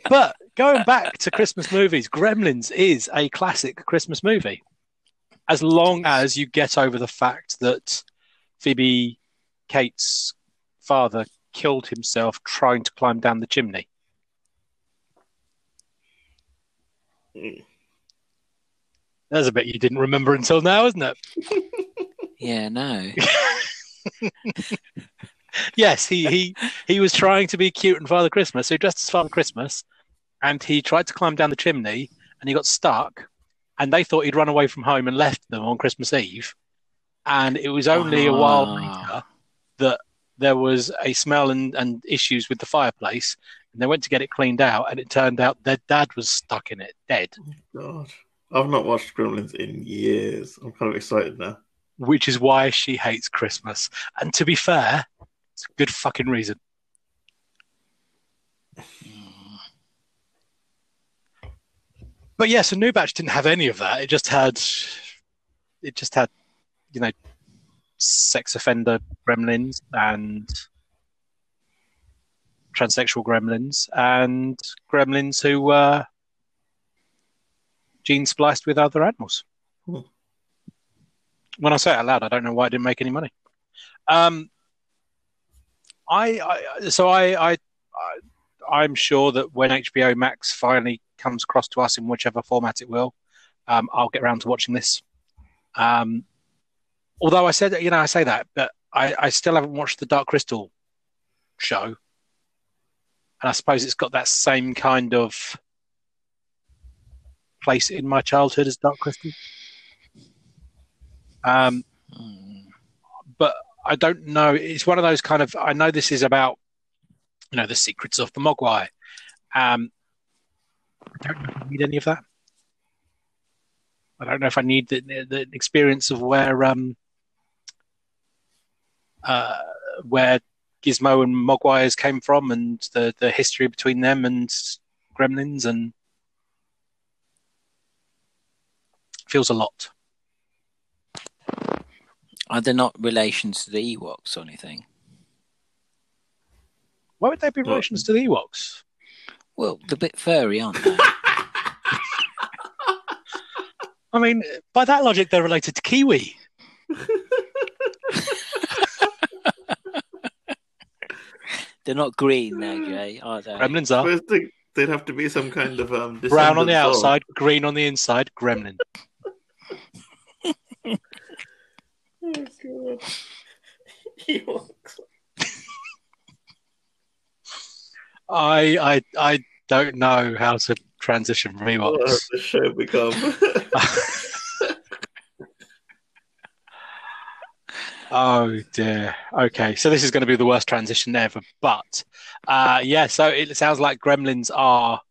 but going back to Christmas movies, Gremlins is a classic Christmas movie. As long as you get over the fact that Phoebe Cates' father killed himself trying to climb down the chimney. Mm. There's a bit you didn't remember until now, isn't it? [LAUGHS] Yeah, no. [LAUGHS] yes, he, he he was trying to be cute and Father Christmas, so he dressed as Father Christmas, and he tried to climb down the chimney, and he got stuck, and they thought he'd run away from home and left them on Christmas Eve, and it was only a while Ah. later that there was a smell and, and issues with the fireplace, and they went to get it cleaned out, and it turned out their dad was stuck in it, dead, God, I've not watched Gremlins in years. I'm kind of excited now. Which is why she hates Christmas. And to be fair, it's a good fucking reason. But yes, a new batch didn't have any of that. It just had, it just had, you know, sex offender gremlins and transsexual gremlins and gremlins who were gene spliced with other animals. Hmm. When I say it out loud, I don't know why I didn't make any money. Um, I, I so I, I, I I'm sure that when HBO Max finally comes across to us in whichever format it will, um, I'll get around to watching this. Um, although I said, you know, I say that, but I, I still haven't watched the Dark Crystal show, and I suppose it's got that same kind of place in my childhood as Dark Crystal. Um, Mm. but I don't know. It's one of those kind of. I know this is about, you know, the secrets of the Mogwai. Um, I don't know if I need any of that. I don't know if I need the, the experience of where um, uh, where Gizmo and Mogwais came from, and the the history between them and Gremlins, and feels a lot. Are they not relations to the Ewoks or anything? Why would they be relations to the Ewoks? Well, they're a bit furry, aren't they? [LAUGHS] I mean, by that logic, they're related to Kiwi. [LAUGHS] they're not green, though, Jay, are they? Gremlins are. First thing, there'd have to be some kind of um, brown on the outside, green on the inside, gremlin. Oh, God. I I I don't know how to transition from What Ewoks. has this show become? [LAUGHS] oh dear. Okay, so this is going to be the worst transition ever. But uh, yeah, so it sounds like Gremlins are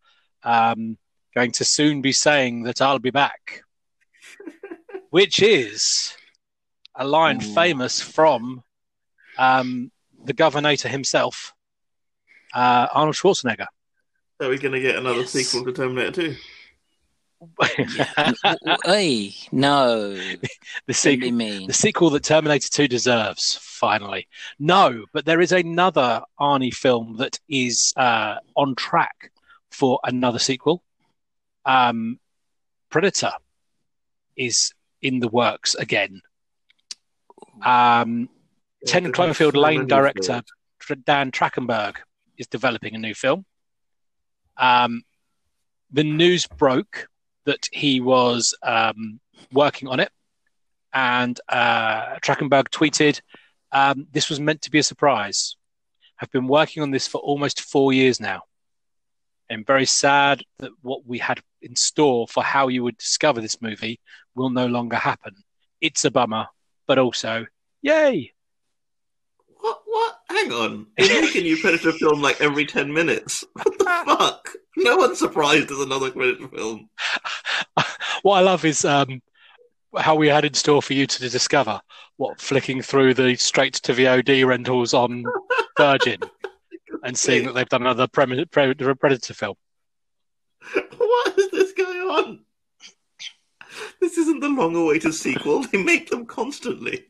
um, going to soon be saying that I'll be back, which is a line Ooh. famous from um, the Governator himself, uh, Arnold Schwarzenegger. Are we going to get another Yes. sequel to Terminator 2? [LAUGHS] W- w- Hey, no. the sequel, be mean. the sequel that Terminator 2 deserves, finally. No, but there is another Arnie film that is uh, on track for another sequel. Um, Predator is in the works again. Um, Ten Yeah, Cloverfield so Lane director films. Dan Trachtenberg is developing a new film. Um, the news broke that he was um, working on it, and uh, Trachtenberg tweeted, um, "This was meant to be a surprise. I've been working on this for almost four years now. I'm very sad that what we had in store for how you would discover this movie will no longer happen. It's a bummer, but also, yay!" What? What? Hang on. [LAUGHS] They're making you Predator film like every 10 minutes. [LAUGHS] What the fuck? No one's surprised there's another Predator film. [LAUGHS] what I love is um, how we had in store for you to discover what flicking through the straight to VOD rentals on Virgin and seeing that they've done another Predator film. What is this going on? this isn't the long-awaited sequel. They make them constantly.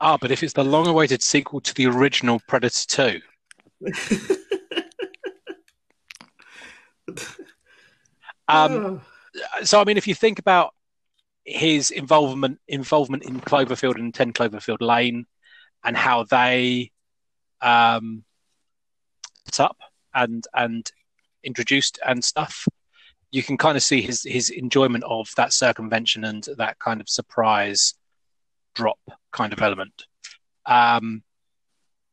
Ah, but if it's the long-awaited sequel to the original Predator Two. [LAUGHS] um, so I mean, if you think about his involvement involvement in Cloverfield and Ten Cloverfield Lane, and how they um, set up and and introduced and stuff, you can kind of see his his enjoyment of that circumvention and that kind of surprise drop kind of element. Um,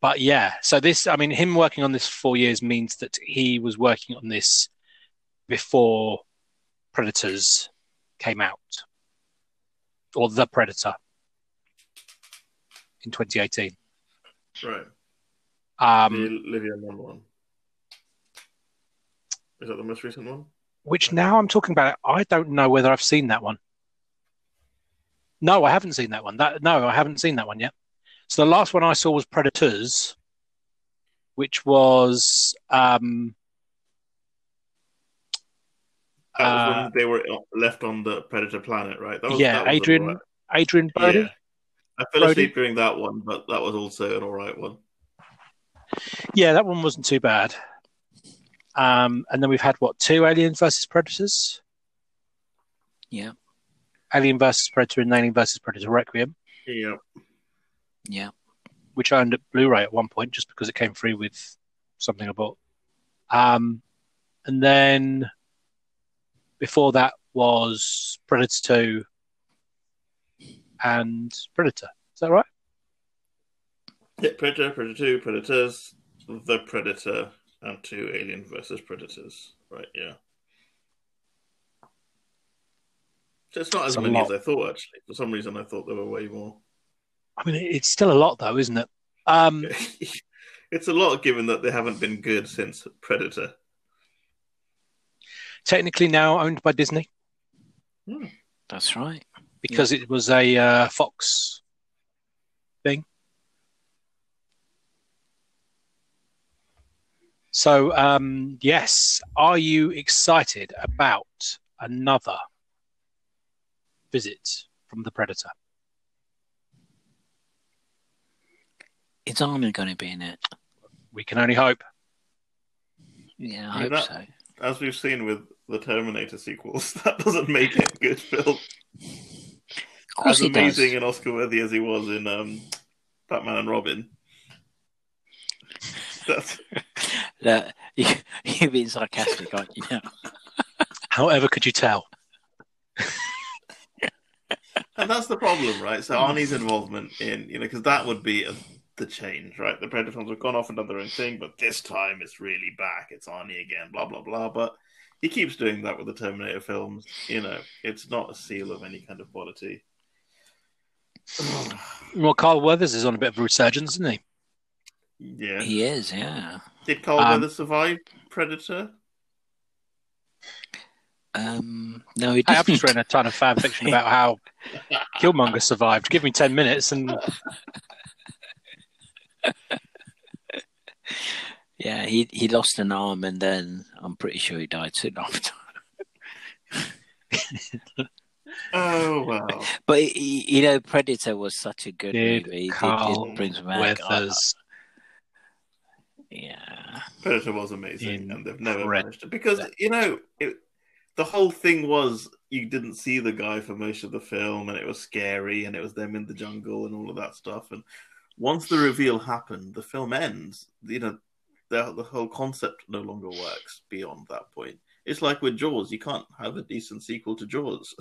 but yeah, so this, I mean, him working on this four years means that he was working on this before Predators came out, or The Predator in 2018. Right. Um, the Olivia Munn one. Is that the most recent one? Which now I'm talking about, it, I don't know whether I've seen that one. No, I haven't seen that one. That no, I haven't seen that one yet. So the last one I saw was Predators, which was um, uh, they were left on the Predator planet, right? Was, yeah, Adrian right. Adrien Brody. Yeah. I fell Brody. asleep during that one, but that was also an all right one. Yeah, that one wasn't too bad. Um, and then we've had what two Alien versus Predators? Yeah. Alien versus Predator and Alien versus Predator Requiem. Yeah. Yeah. Which I owned at Blu-ray at one point just because it came free with something I bought. Um, and then before that was Predator 2 and Predator. Is that right? Yeah, Predator, Predator 2, Predators, The Predator, and two Alien versus Predators. Right, yeah. So it's not as many as I thought, actually. For some reason, I thought there were way more. I mean, it's still a lot, though, isn't it? Um, [LAUGHS] it's a lot given that they haven't been good since Predator. Technically now owned by Disney. Hmm. That's right. Because yeah. it was a uh, Fox So, um, yes, are you excited about another visit from the Predator? Is Arnold going to be in it? We can only hope. Yeah, I, I hope that, so. As we've seen with the Terminator sequels, [LAUGHS] that doesn't make it a good film. Of course as amazing does. and Oscar worthy as he was in um, Batman and Robin. [LAUGHS] That's... Look, [LAUGHS] you, you're being sarcastic, aren't you? Now? [LAUGHS] However, could you tell? and that's the problem, right? So Arnie's involvement in, you know, because that would be a the change, right? The Predator films have gone off and done their own thing, but this time it's really back. It's Arnie again, blah blah blah. But he keeps doing that with the Terminator films. You know, it's not a seal of any kind of quality. well, Carl Weathers is on a bit of a resurgence, isn't he? Yeah, he is. Yeah. Did Carl um, Weathers survive Predator? Um, no, he didn't. I've just read a ton of fan fiction [LAUGHS] about how Killmonger survived. Give me ten minutes and [LAUGHS] yeah, he he lost an arm and then I'm pretty sure he died soon after. oh [LAUGHS] wow! But you know, Predator was such a good Did movie. Carl it, it brings back. Weathers. Yeah, Predator was amazing, and they've never managed to because you know it, the whole thing was you didn't see the guy for most of the film, and it was scary, and it was them in the jungle and all of that stuff, and once the reveal happened, the film ends. You know, the the whole concept no longer works beyond that point. It's like with Jaws, you can't have a decent sequel to Jaws.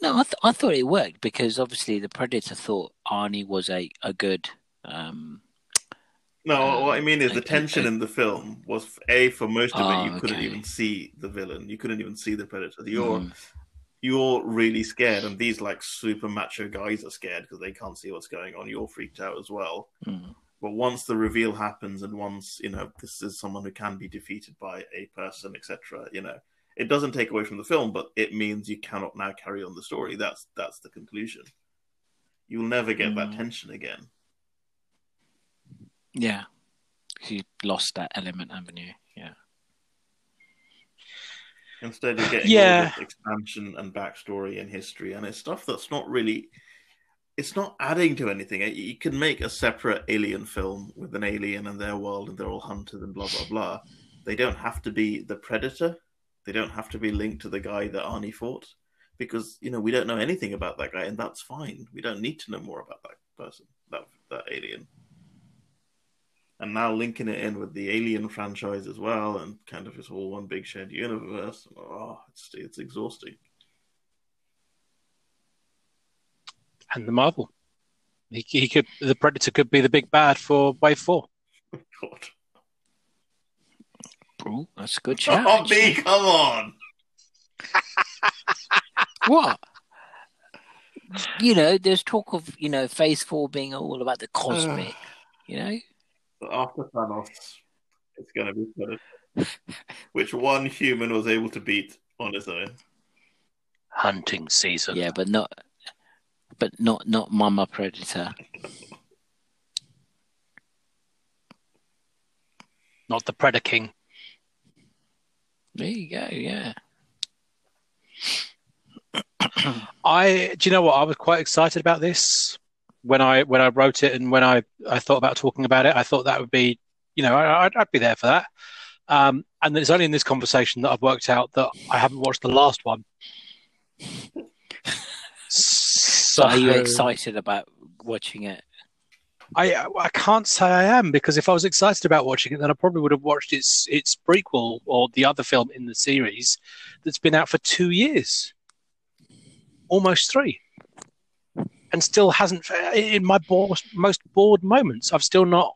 No, I, th- I thought it worked because obviously the Predator thought Arnie was a a good. Um, no, uh, what I mean is the tension in the film was a for most of oh, it you couldn't even see the villain, you couldn't even see the Predator. You're mm you're really scared, and these like super macho guys are scared because they can't see what's going on. You're freaked out as well. Mm. But once the reveal happens, and once you know this is someone who can be defeated by a person, etc., you know, it doesn't take away from the film, but it means you cannot now carry on the story. That's that's the conclusion. You'll never get mm. that tension again. Yeah, you lost that element, you? Yeah. Instead of getting Yeah. expansion and backstory and history, and it's stuff that's not really. It's not adding to anything. You can make a separate alien film with an alien and their world, and they're all hunted and blah blah blah. They don't have to be the predator. They don't have to be linked to the guy that Arnie fought, because you know we don't know anything about that guy, and that's fine. We don't need to know more about that person, that that alien. And now linking it in with the Alien franchise as well, and kind of it's all one big shared universe. Oh, it's it's exhausting. And the Marvel. He, he could the Predator could be the big bad for Wave Four. [LAUGHS] God. Ooh, that's a good [LAUGHS] Oh, shout. me, come on. [LAUGHS] what? You know, there's talk of you know Phase Four being all about the cosmic. [SIGHS] you know, But after Thanos, it's going to be Predator, which one human was able to beat on his own. Hunting season. yeah, but not, but not not Mama Predator. Not the Predator King. There you go. Yeah. I do you know what I was quite excited about this when I when I wrote it and when I, I thought about talking about it. I thought that would be you know I, I'd, I'd be there for that. Um, and it's only in this conversation that I've worked out that I haven't watched the last one. So, are you excited about watching it? I I can't say I am because if I was excited about watching it, then I probably would have watched its its prequel or the other film in the series that's been out for two years, almost three, and still hasn't. Uh, in my bo- most bored moments, I've still not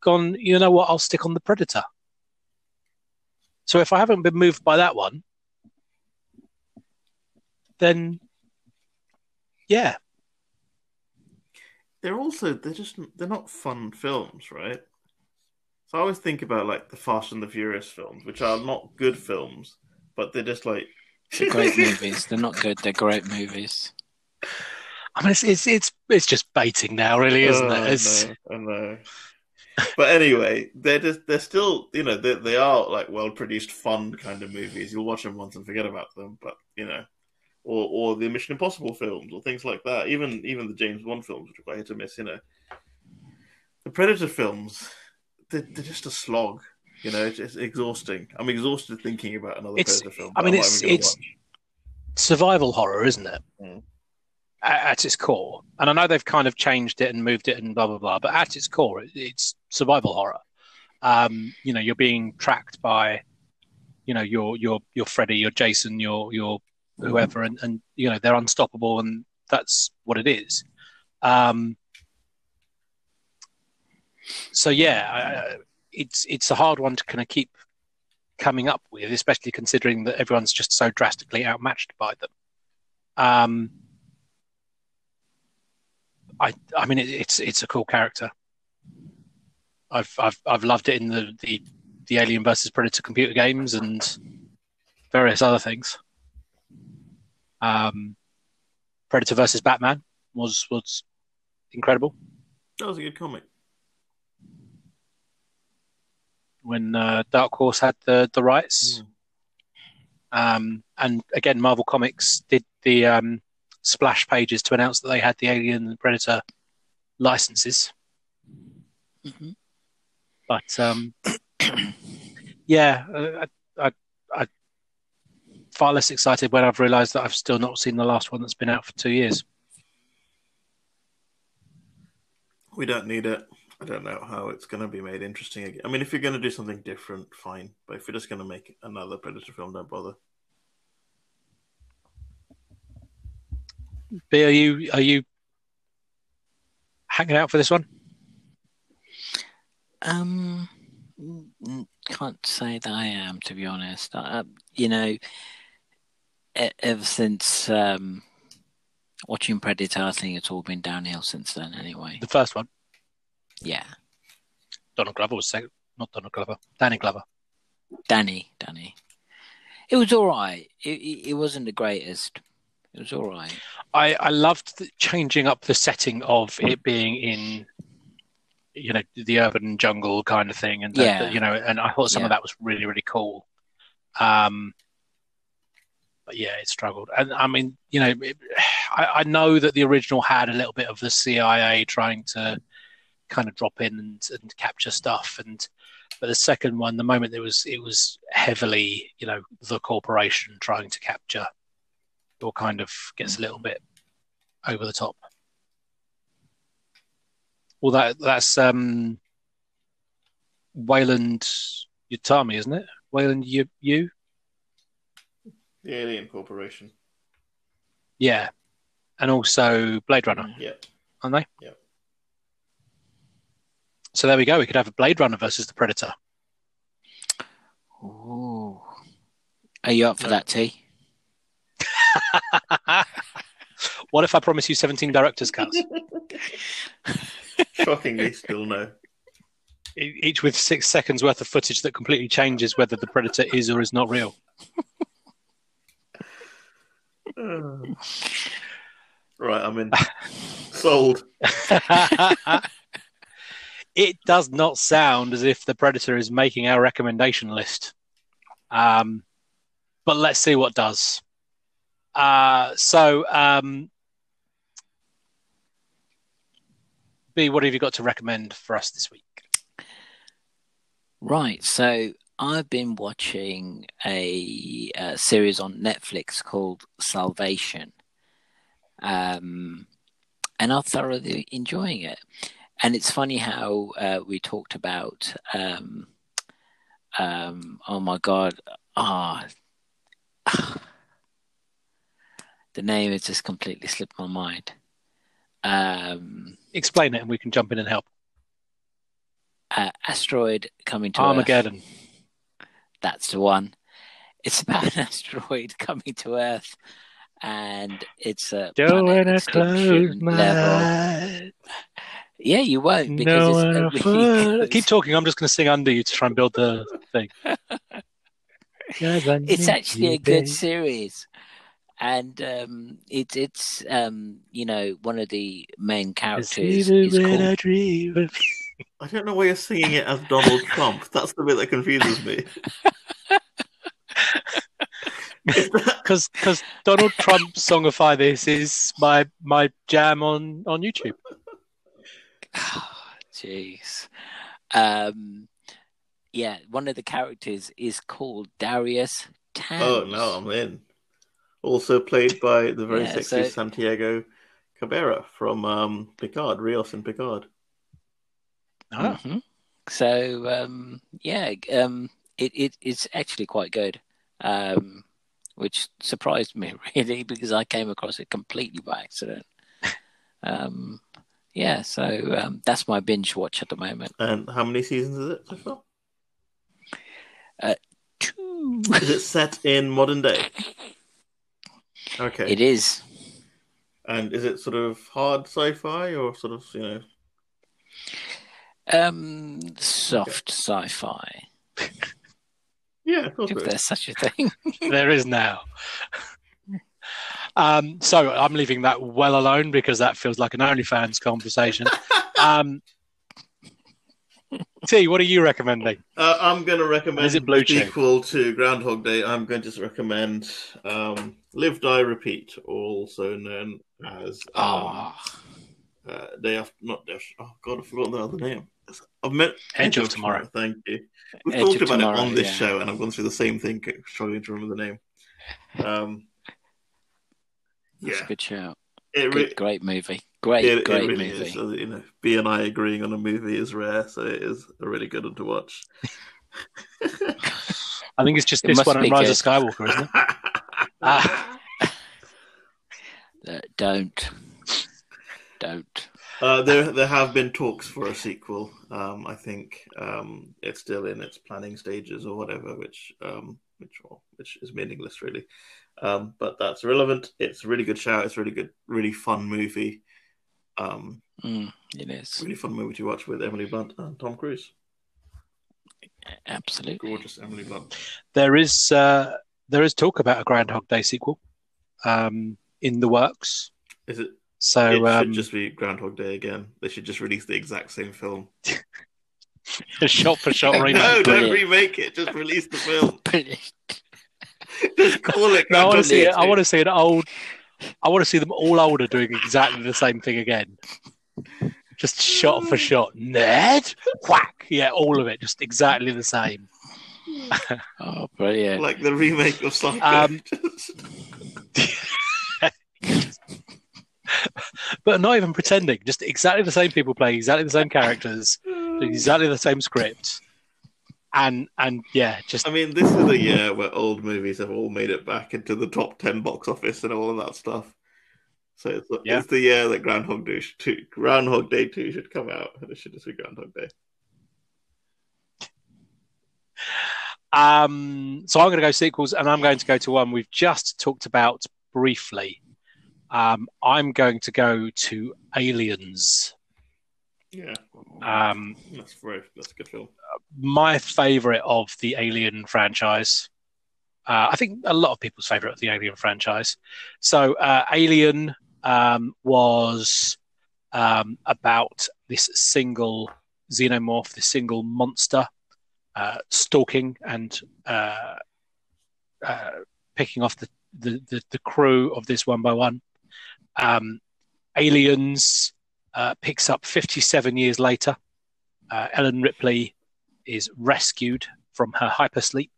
gone. You know what? I'll stick on the Predator. So if I haven't been moved by that one, then yeah, They're also they're just they're not fun films, right? So I always think about like the Fast and the Furious films, which are not good films, but they're just like They're great [LAUGHS] movies. They're not good. They're great movies. I mean it's it's it's, it's just baiting now, really, isn't Oh, it? I know, I know. But anyway, they're just they're still you know they they are like well produced, fun kind of movies. You'll watch them once and forget about them, but you know, or or the Mission Impossible films or things like that. Even even the James Bond films, which are quite hit or miss. You know, the Predator films, they're, they're just a slog. You know, it's, it's exhausting. I'm exhausted thinking about another It's- Predator film. I mean, that I'm not it's- it's- watch. survival horror, isn't it? Mm. At, its core, and I know they've kind of changed it and moved it and blah blah blah, but at its core, it, it's survival horror. Um, you know, you're being tracked by, you know, your your your Freddy, your Jason, your your whoever, and and you know they're unstoppable, and that's what it is. Um, so yeah, I- it's it's a hard one to kind of keep coming up with, especially considering that everyone's just so drastically outmatched by them. Um, I I mean, it, it's it's a cool character. I've I've I've loved it in the the, the Alien versus Predator computer games and various other things. Um, Predator versus Batman was was incredible That was a good comic. when uh, Dark Horse had the the rights. Um, and again, Marvel Comics did the um, splash pages to announce that they had the Alien and Predator licenses. Mhm. But um, [CLEARS THROAT] yeah, uh, I, I, I far less excited when I've realised that I've still not seen the last one that's been out for two years. We don't need it. I don't know how it's going to be made interesting again. I mean, if you're going to do something different, fine. But if you're just going to make another Predator film, don't bother. B, are you are you hanging out for this one? Um, can't say that I am, to be honest. I, you know, ever since um, watching Predator, I think it's all been downhill since then. Anyway, The first one, yeah, Donald Glover was second, not Donald Glover, Danny Glover. Danny, Danny, it was all right. It, it wasn't the greatest. It was all right. I, I loved the, changing up the setting of it being in, you know, the urban jungle kind of thing, and the- Yeah. the- you know, and I thought some of that was really really cool. Um, but yeah, it struggled. And I mean, you know, it, [SIGHS] I, I, know that the original had a little bit of the CIA trying to kind of drop in and, and capture stuff, and but the second one, the moment it was it was heavily, you know, the corporation trying to capture, or kind of gets a little bit over the top. Well, that that's um, Weyland Yutani, isn't it? Wayland you you the Alien Corporation. Yeah, and also Blade Runner. Yeah, aren't they? Yeah. So there we go. We could have a Blade Runner versus the Predator. Ooh. Are you up for that, T? [LAUGHS] what if I promise you 17 director's cuts? [LAUGHS] Shockingly, still no. Each with six seconds worth of footage that completely changes whether the Predator is or is not real. [SIGHS] right, I'm in. [LAUGHS] Sold. it does not sound as if the Predator is making our recommendation list. Um, but let's see what does. Uh, so, um, B, what have you got to recommend for us this week? Right. So I've been watching a, a series on Netflix called Salvation, um, and I'm thoroughly enjoying it. And it's funny how uh, we talked about, um, um, oh my god, ah, oh, the name has just completely slipped my mind. Um, Explain it, and we can jump in and help. Uh, asteroid coming to Armageddon. Earth. That's the one. It's about an [LAUGHS] asteroid coming to Earth, and it's a doing a close level. Yeah, you won't because no, it's really [LAUGHS] keep talking. I'm just going to sing under you to try and build the thing. [LAUGHS] it's actually a good series, and um, it's it's um, you know one of the main characters is called. [LAUGHS] I don't know why you're singing it as Donald [LAUGHS] Trump. That's the bit that confuses me. [LAUGHS] Because because Donald Trump songify this is my my jam on on YouTube. Jeez. um, yeah, one of the characters is called Darius Tanz. Oh no, I'm in. Also played by the very yeah, sexy so... Santiago Cabrera from um, Picard, Rios and Picard. Oh. Mm-hmm. So um, yeah, um, it, it it's actually quite good, um, which surprised me [LAUGHS] really because I came across it completely by accident. [LAUGHS] Um, yeah, so um, that's my binge watch at the moment. And how many seasons is it so far? Uh, two. Is it set in modern day? [LAUGHS] Okay. It is. And is it sort of hard sci-fi or sort of you know? Um, soft okay. sci-fi. [LAUGHS] yeah, of if there's such a thing. [LAUGHS] there is now. [LAUGHS] Um, so I'm leaving that well alone because that feels like an OnlyFans conversation. Um, T, what are you recommending? Uh, I'm going to recommend is it Blue equal to Groundhog Day. I'm going to recommend um, Live, Die, Repeat, also known as um, oh. uh, Day After, not Day After, oh God, I forgot the other name. I've met Edge, Edge of, Tomorrow. Tomorrow. Thank you. We've Edge talked about tomorrow, it on this yeah. show, and I've gone through the same thing, struggling to remember the name. Um, That's yeah. a good show. It re- great movie. Great, it, great it really movie. Is. You know, B and I agreeing on a movie is rare, so it is a really good one to watch. [LAUGHS] [LAUGHS] I think it's just it this one and Rise of Skywalker, isn't it? [LAUGHS] ah. [LAUGHS] Don't, don't. Uh, there, there have been talks for a sequel. Um, I think um, it's still in its planning stages or whatever, which, um, which, well, which is meaningless, really. Um, but that's relevant. It's a really good show. It's a really good, really fun movie. Um, mm, it is really fun movie to watch with Emily Blunt and Tom Cruise. Absolutely gorgeous, Emily Blunt. There is uh, there is talk about a Groundhog Day sequel um, in the works. Is it so it um, should just be Groundhog Day again. They should just release the exact same film. a [LAUGHS] shot for shot [LAUGHS] remake. no, don't remake it. Just release the film. [LAUGHS] Just call it. no, I want to see. it. I want to see an old. I want to see them all older doing exactly the same thing again. Just shot for shot. Ned, whack. Yeah, all of it, just exactly the same. Oh, brilliant! Like the remake of Psycho. Um, [LAUGHS] but not even pretending. Just exactly the same people playing exactly the same characters, exactly the same script, and and yeah, just. I mean, this is a year where old movies have all made it back into the top ten box office and all of that stuff. So it's, yeah. it's the year that Groundhog Day, two, Groundhog Day two should come out, and it should just be Groundhog Day. Um, so I'm going to go sequels, and I'm going to go to one we've just talked about briefly. Um, I'm going to go to Aliens. Yeah, um, that's very that's a good film. My favorite of the Alien franchise. Uh, I think a lot of people's favorite of the Alien franchise. So, uh, Alien um, was um, about this single xenomorph, this single monster uh, stalking and uh, uh, picking off the, the, the, the, crew of this one by one. Um, Aliens uh, picks up 57 years later. Uh, Ellen Ripley is rescued from her hypersleep,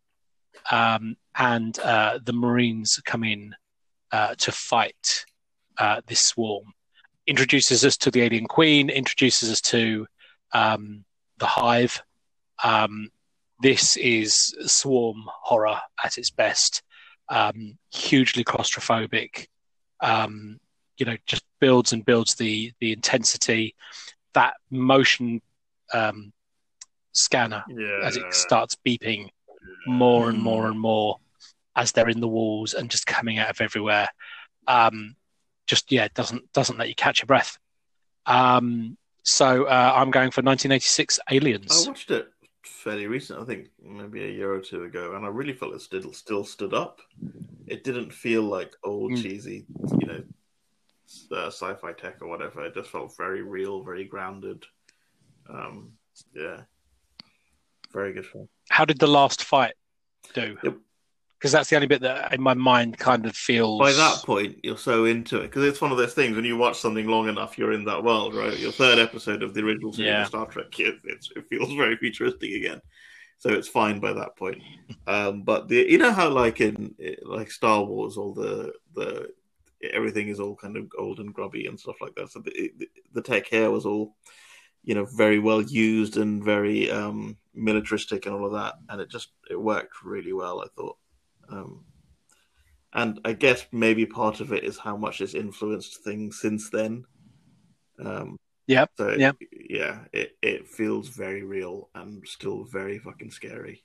um, and the Marines come in to fight this swarm. Introduces us to the Alien Queen, introduces us to um, the Hive, um, this is swarm horror at its best. Um, hugely claustrophobic. Um, you know, just builds and builds the the intensity. That motion um, scanner yeah. as it starts beeping more and more and more as they're in the walls and just coming out of everywhere. Um, just yeah, doesn't doesn't let you catch your breath. Um, so uh, I'm going for 1986 Aliens. I watched it fairly recent. I think maybe a year or two ago, and I really felt it still still stood up. It didn't feel like old mm. cheesy, you know, uh, sci-fi tech or whatever. It just felt very real, very grounded. Um, yeah, very good film. How did the last fight do? Yep because that's the only bit that in my mind kind of feels. By that point, you're so into it because it's one of those things when you watch something long enough, you're in that world, right? Your third episode of the original series yeah. of Star Trek, it, it, feels very futuristic again, so it's fine by that point. Um, but the you know how like in like Star Wars, all the the everything is all kind of old and grubby and stuff like that. So the, the tech here was all you know very well used and very um militaristic and all of that, and it just it worked really well. I thought. Um, and I guess maybe part of it is how much it's influenced things since then. Um, yeah. So yep. yeah, it it feels very real and still very fucking scary.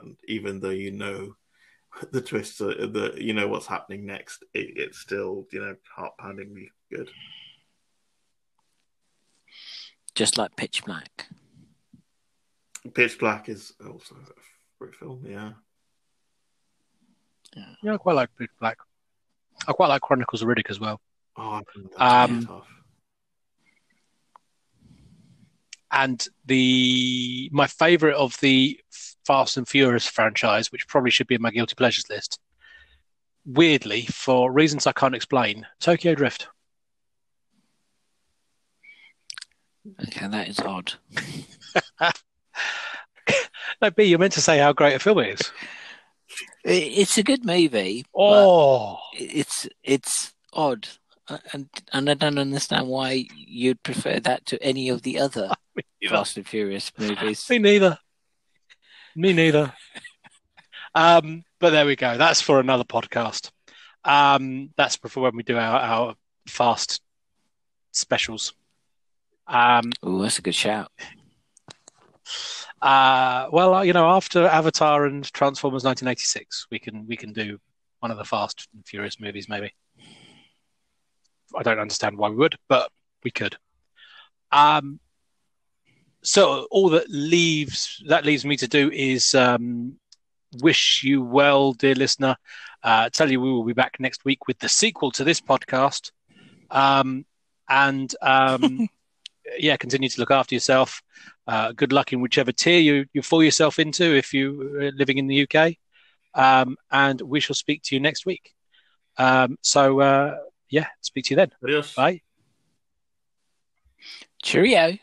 And even though you know [LAUGHS] the twists, are, the you know what's happening next, it, it's still you know heart poundingly good. Just like Pitch Black. Pitch Black is also a great film. Yeah. Yeah. yeah, I quite like Pitch Black. I quite like Chronicles of Riddick as well. Oh, um, and the my favorite of the Fast and Furious franchise, which probably should be in my guilty pleasures list, weirdly for reasons I can't explain, Tokyo Drift. Okay, that is odd. [LAUGHS] no, B, you're meant to say how great a film it is. [LAUGHS] It's a good movie. Oh, it's it's odd, and and I don't understand why you'd prefer that to any of the other [LAUGHS] Fast and Furious movies. Me neither. Me neither. um, but there we go. That's for another podcast. Um, that's for when we do our, our fast specials. Um, oh, that's a good shout. Uh, well, you know, after Avatar and Transformers 1986, we can we can do one of the Fast and Furious movies, maybe. I don't understand why we would, but we could. Um, so all that leaves that leaves me to do is um, wish you well, dear listener. Uh, tell you we will be back next week with the sequel to this podcast, um, and um, [LAUGHS] yeah, continue to look after yourself. Uh, good luck in whichever tier you, you fall yourself into if you're uh, living in the UK. Um, and we shall speak to you next week. Um, so, uh, yeah, speak to you then. Adios. Bye. Cheerio.